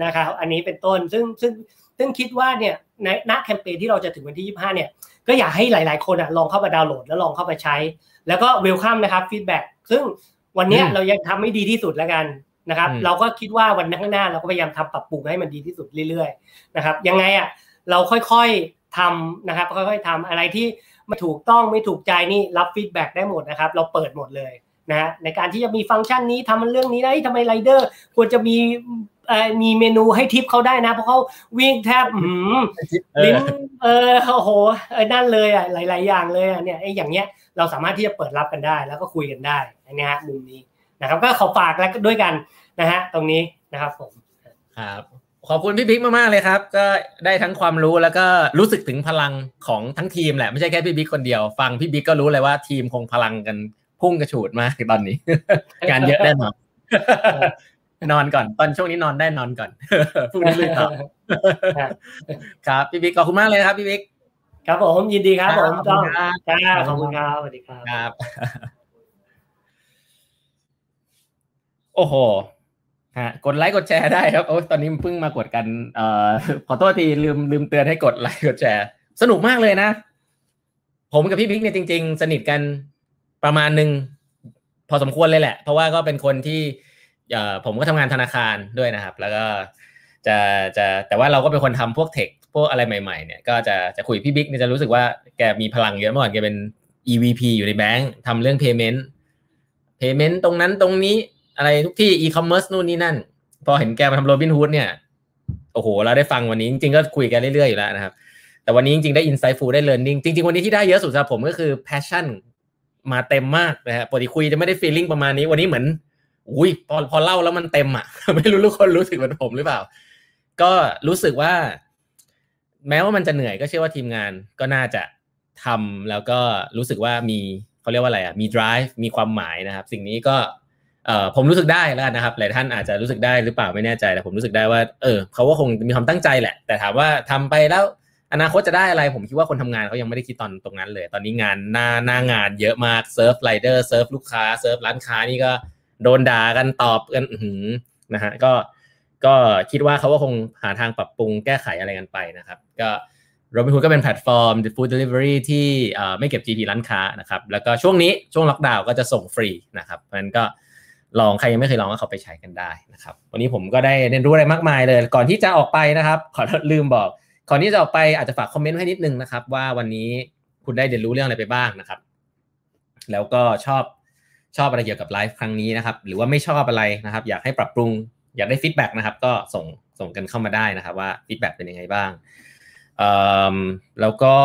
นะครับ อันนี้เป็นต้นซึ่งซึ่งซึ่งคิดว่าเนี่ยในณแคมเปญที่เราจะถึงวันที่ 25 เนี่ย ก็อยากให้หลาย ๆ คนอะลองเข้ามาดาวน์โหลดแล้วลองเข้ามาใช้ แล้วก็ welcome นะครับ feedback ซึ่งวันเนี้ยอืมเรายังทำไม่ดีที่สุดแล้วกันนะครับอืมเราก็คิดว่าวันข้างหน้าเราก็พยายามทำปรับปรุงให้มันดีที่สุดเรื่อย ๆ นะครับ ยังไงอะเราค่อยๆทำนะครับ ค่อยๆทำอะไรที่ ไม่ถูกต้องไม่ถูกใจนี่รับ feedback ได้หมดนะครับ เราเปิดหมดเลยนะฮะในการที่จะมีฟังก์ชันนี้ทำมันเรื่องนี้ได้ทำไมไรเดอร์ควรจะมีเอ่อมีเมนูให้ทิปเขาได้นะ เพราะเขาวิ่งแทบอื้อหือเออลิ้นเออโอ้โหไอ้นั่นเลยอะหลาย ๆ อย่างเลยอะเนี่ยไอ้อย่างเงี้ยเราสามารถที่จะเปิดรับกันได้ แล้วก็คุยกันได้อันเนี้ยฮะมุมนี้นะครับ ก็ขอฝากแล้วก็ด้วยกันนะฮะตรงนี้นะครับผมครับ ขอบคุณพี่บิ๊กมากๆเลยครับ ก็ได้ทั้งความรู้แล้วก็รู้สึกถึงพลังของทั้งทีมแหละไม่ใช่แค่พี่บิ๊กคนเดียว ฟังพี่บิ๊กก็รู้เลยว่าทีมคงพลังกันพุ่งกระฉูดมากตอนนี้งานเยอะแน่นอนนอนก่อน ตอนช่วงนี้นอนได้นอนก่อนพรุ่งนี้ลุยต่อครับครับพี่บิ๊กขอบคุณมากเลยนะครับพี่บิ๊กครับผมยินดีครับผมขอบต้คุองณครับจ้าขอบคุณครับสวัสดีครับครับโอ้โห ฮะกดไลค์กดแชร์ได้ครับโอ้ตอนนี้เพิ่งมากดกันเอ่อขอโทษทีลืมลืมเตือนให้กดไลค์กดแชร์ สนุกมากเลยนะ ผมกับพี่บิ๊กเนี่ยจริง ๆ สนิทกันประมาณหนึ่งพอสมควรเลยแหละ เพราะว่าก็เป็นคนที่เอ่อผมก็ทำงานธนาคารด้วยนะครับ แล้วก็จะจะแต่ว่าเราก็เป็นคนทำพวกเทคพวกอะไรใหม่ๆเนี่ยก็จะจะคุยพี่บิ๊กเนี่ยจะรู้สึกว่าแกมีพลังเยอะเมื่อก่อนแกเป็น EVP อยู่ในแบงก์ทำเรื่อง payment payment ตรงนั้นตรงนี้ อะไรทุกที่ e-commerce นู่นนี่นั่น พอเห็นแกมาทำโรบินฮูดเนี่ย โอ้โห เราได้ฟังวันนี้จริงๆก็คุยกันเรื่อยๆอยู่แล้วนะครับ แต่วันนี้จริงๆได้ insightful ได้ learning จริงๆ วันนี้ที่ได้เยอะสุดสำหรับผมก็คือ passion มาเต็มมากนะฮะปกติคุยจะไม่ได้ feeling ประมาณนี้วันนี้เหมือนอุ้ยพอพอเล่าแล้วมันเต็มอะ ไม่รู้ทุกคนรู้สึกเหมือนผมหรือเปล่า ก็รู้สึกว่า แม้ว่ามันจะเหนื่อยก็เชื่อว่าทีมงานก็น่าจะทำแล้วก็รู้สึกว่ามีเขาเรียกว่าอะไรอะมี drive มีความหมายนะครับ สิ่งนี้ก็ เอ่อผมรู้สึกได้แล้วกันนะครับ หลายท่านอาจจะรู้สึกได้หรือเปล่าไม่แน่ใจแต่ผมรู้สึกได้ว่าเออเขาก็คงมีความตั้งใจแหละ แต่ถามว่าทำไปแล้วอนาคตจะได้อะไร ผมคิดว่าคนทำงานเขายังไม่ได้คิดตอนตรงนั้นเลย ตอนนี้งานหน้าหน้างานเยอะมากเซิร์ฟไรเดอร์เซิร์ฟลูกค้าเซิร์ฟร้านค้านี่ก็โดนด่ากันตอบกันหือนะฮะก็ก็คิดว่าเขาก็คงหาทางปรับปรุงแก้ไขอะไรกันไปนะครับ ก็โรบินฮูดก็เป็นแพลตฟอร์ม food delivery ที่ไม่เก็บ GP ร้านค้านะครับ แล้วก็ช่วงนี้ช่วงล็อกดาวน์ก็จะส่งฟรีนะครับเพราะฉะนั้นก็ ลองใครยังไม่เคยลองก็เข้าไปใช้กันได้นะครับ วันนี้ผมก็ได้เรียนรู้อะไรมากมายเลย ก่อนที่จะออกไปนะครับ ขอลืมบอกก่อนที่จะออกไปอาจจะฝากคอมเมนต์ให้นิดนึงนะครับ ว่าวันนี้คุณได้เรียนรู้เรื่องอะไรไปบ้างนะครับ แล้วก็ชอบชอบอะไรเกี่ยวกับไลฟ์ครั้งนี้นะครับ หรือว่าไม่ชอบอะไรนะครับ อยากให้ปรับปรุง อยากได้ feedback นะครับ ก็ส่งส่งกันเข้ามาได้นะครับ ว่า feedback เป็นยังไงบ้างแล้วก็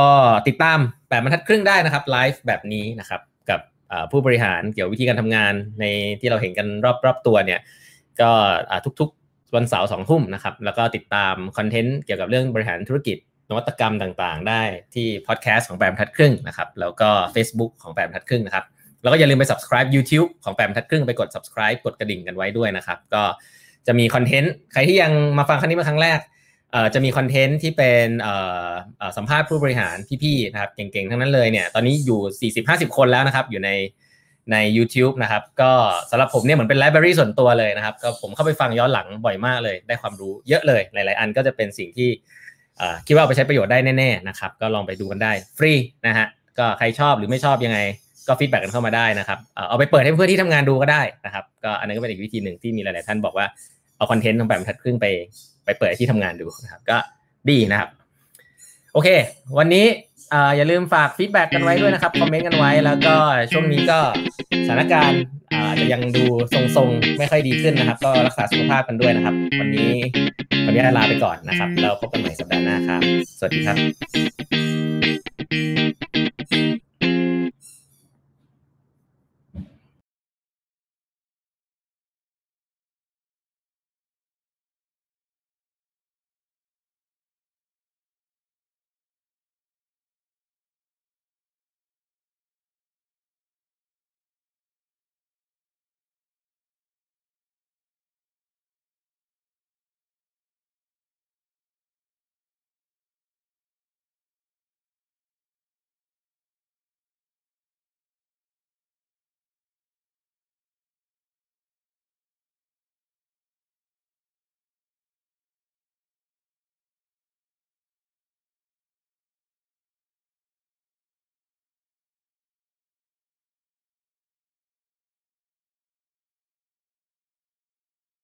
ติดตามแปดบรรทัดครึ่งได้นะครับไลฟ์แบบนี้นะครับ ผู้บริหารเกี่ยววิธีการทำงานในที่เราเห็นกันรอบรอบตัวเนี่ยก็ทุกๆวันเสาร์สองทุ่มนะครับ แล้วก็ติดตามคอนเทนต์เกี่ยวกับเรื่องบริหารธุรกิจนวัตกรรมต่างๆ ได้ที่พอดแคสต์ของแปดบรรทัดครึ่งนะครับ แล้วก็ Facebook ของแปดบรรทัดครึ่งนะครับ แล้วก็อย่าลืมไป subscribe YouTube ของแปดบรรทัดครึ่งไปกด subscribe กดกระดิ่งกันไว้ด้วยนะครับ ก็จะมีคอนเทนต์ใครที่ยังมาฟังครั้งนี้เป็นครั้งแรก จะมีคอนเทนต์ที่เป็นสัมภาษณ์ผู้บริหารพี่ๆนะครับเก่งๆ ทั้งนั้นเลยเนี่ยตอนนี้อยู่ 40-50 คนแล้วนะครับ อยู่ในใน YouTube นะครับ ก็สำหรับผมเนี่ยเหมือนเป็น library ส่วนตัวเลยนะครับ ก็ผมเข้าไปฟังย้อนหลังบ่อยมากเลย ได้ความรู้เยอะเลย หลาย ๆ อันก็จะเป็นสิ่งที่คิดว่าไปใช้ประโยชน์ได้แน่ๆนะครับ ก็ลองไปดูกันได้ฟรีนะฮะก็ใครชอบหรือไม่ชอบยังไง ก็ feedback กันเข้ามาได้นะครับเอาไปเปิดให้เพื่อนที่ทำงานดูก็ได้นะครับ ก็อันนั้นก็เป็นอีกวิธีหนึ่งที่มีหลาย ๆ ท่านบอกว่าเอาคอนเทนต์ของแปดบรรทัดครึ่งไป ไปเปิดที่ทำงานดูนะครับก็ดีนะครับ โอเค วันนี้อย่าลืมฝาก feedback กันไว้ด้วยนะครับคอมเมนต์กันไว้แล้วก็ช่วงนี้ก็สถานการณ์จะยังดูทรงๆ ไม่ค่อยดีขึ้นนะครับ ก็รักษาสุขภาพกันด้วยนะครับ วันนี้ขออนุญาตลาไปก่อนนะครับ แล้วพบกันใหม่สัปดาห์หน้าครับ สวัสดีครับ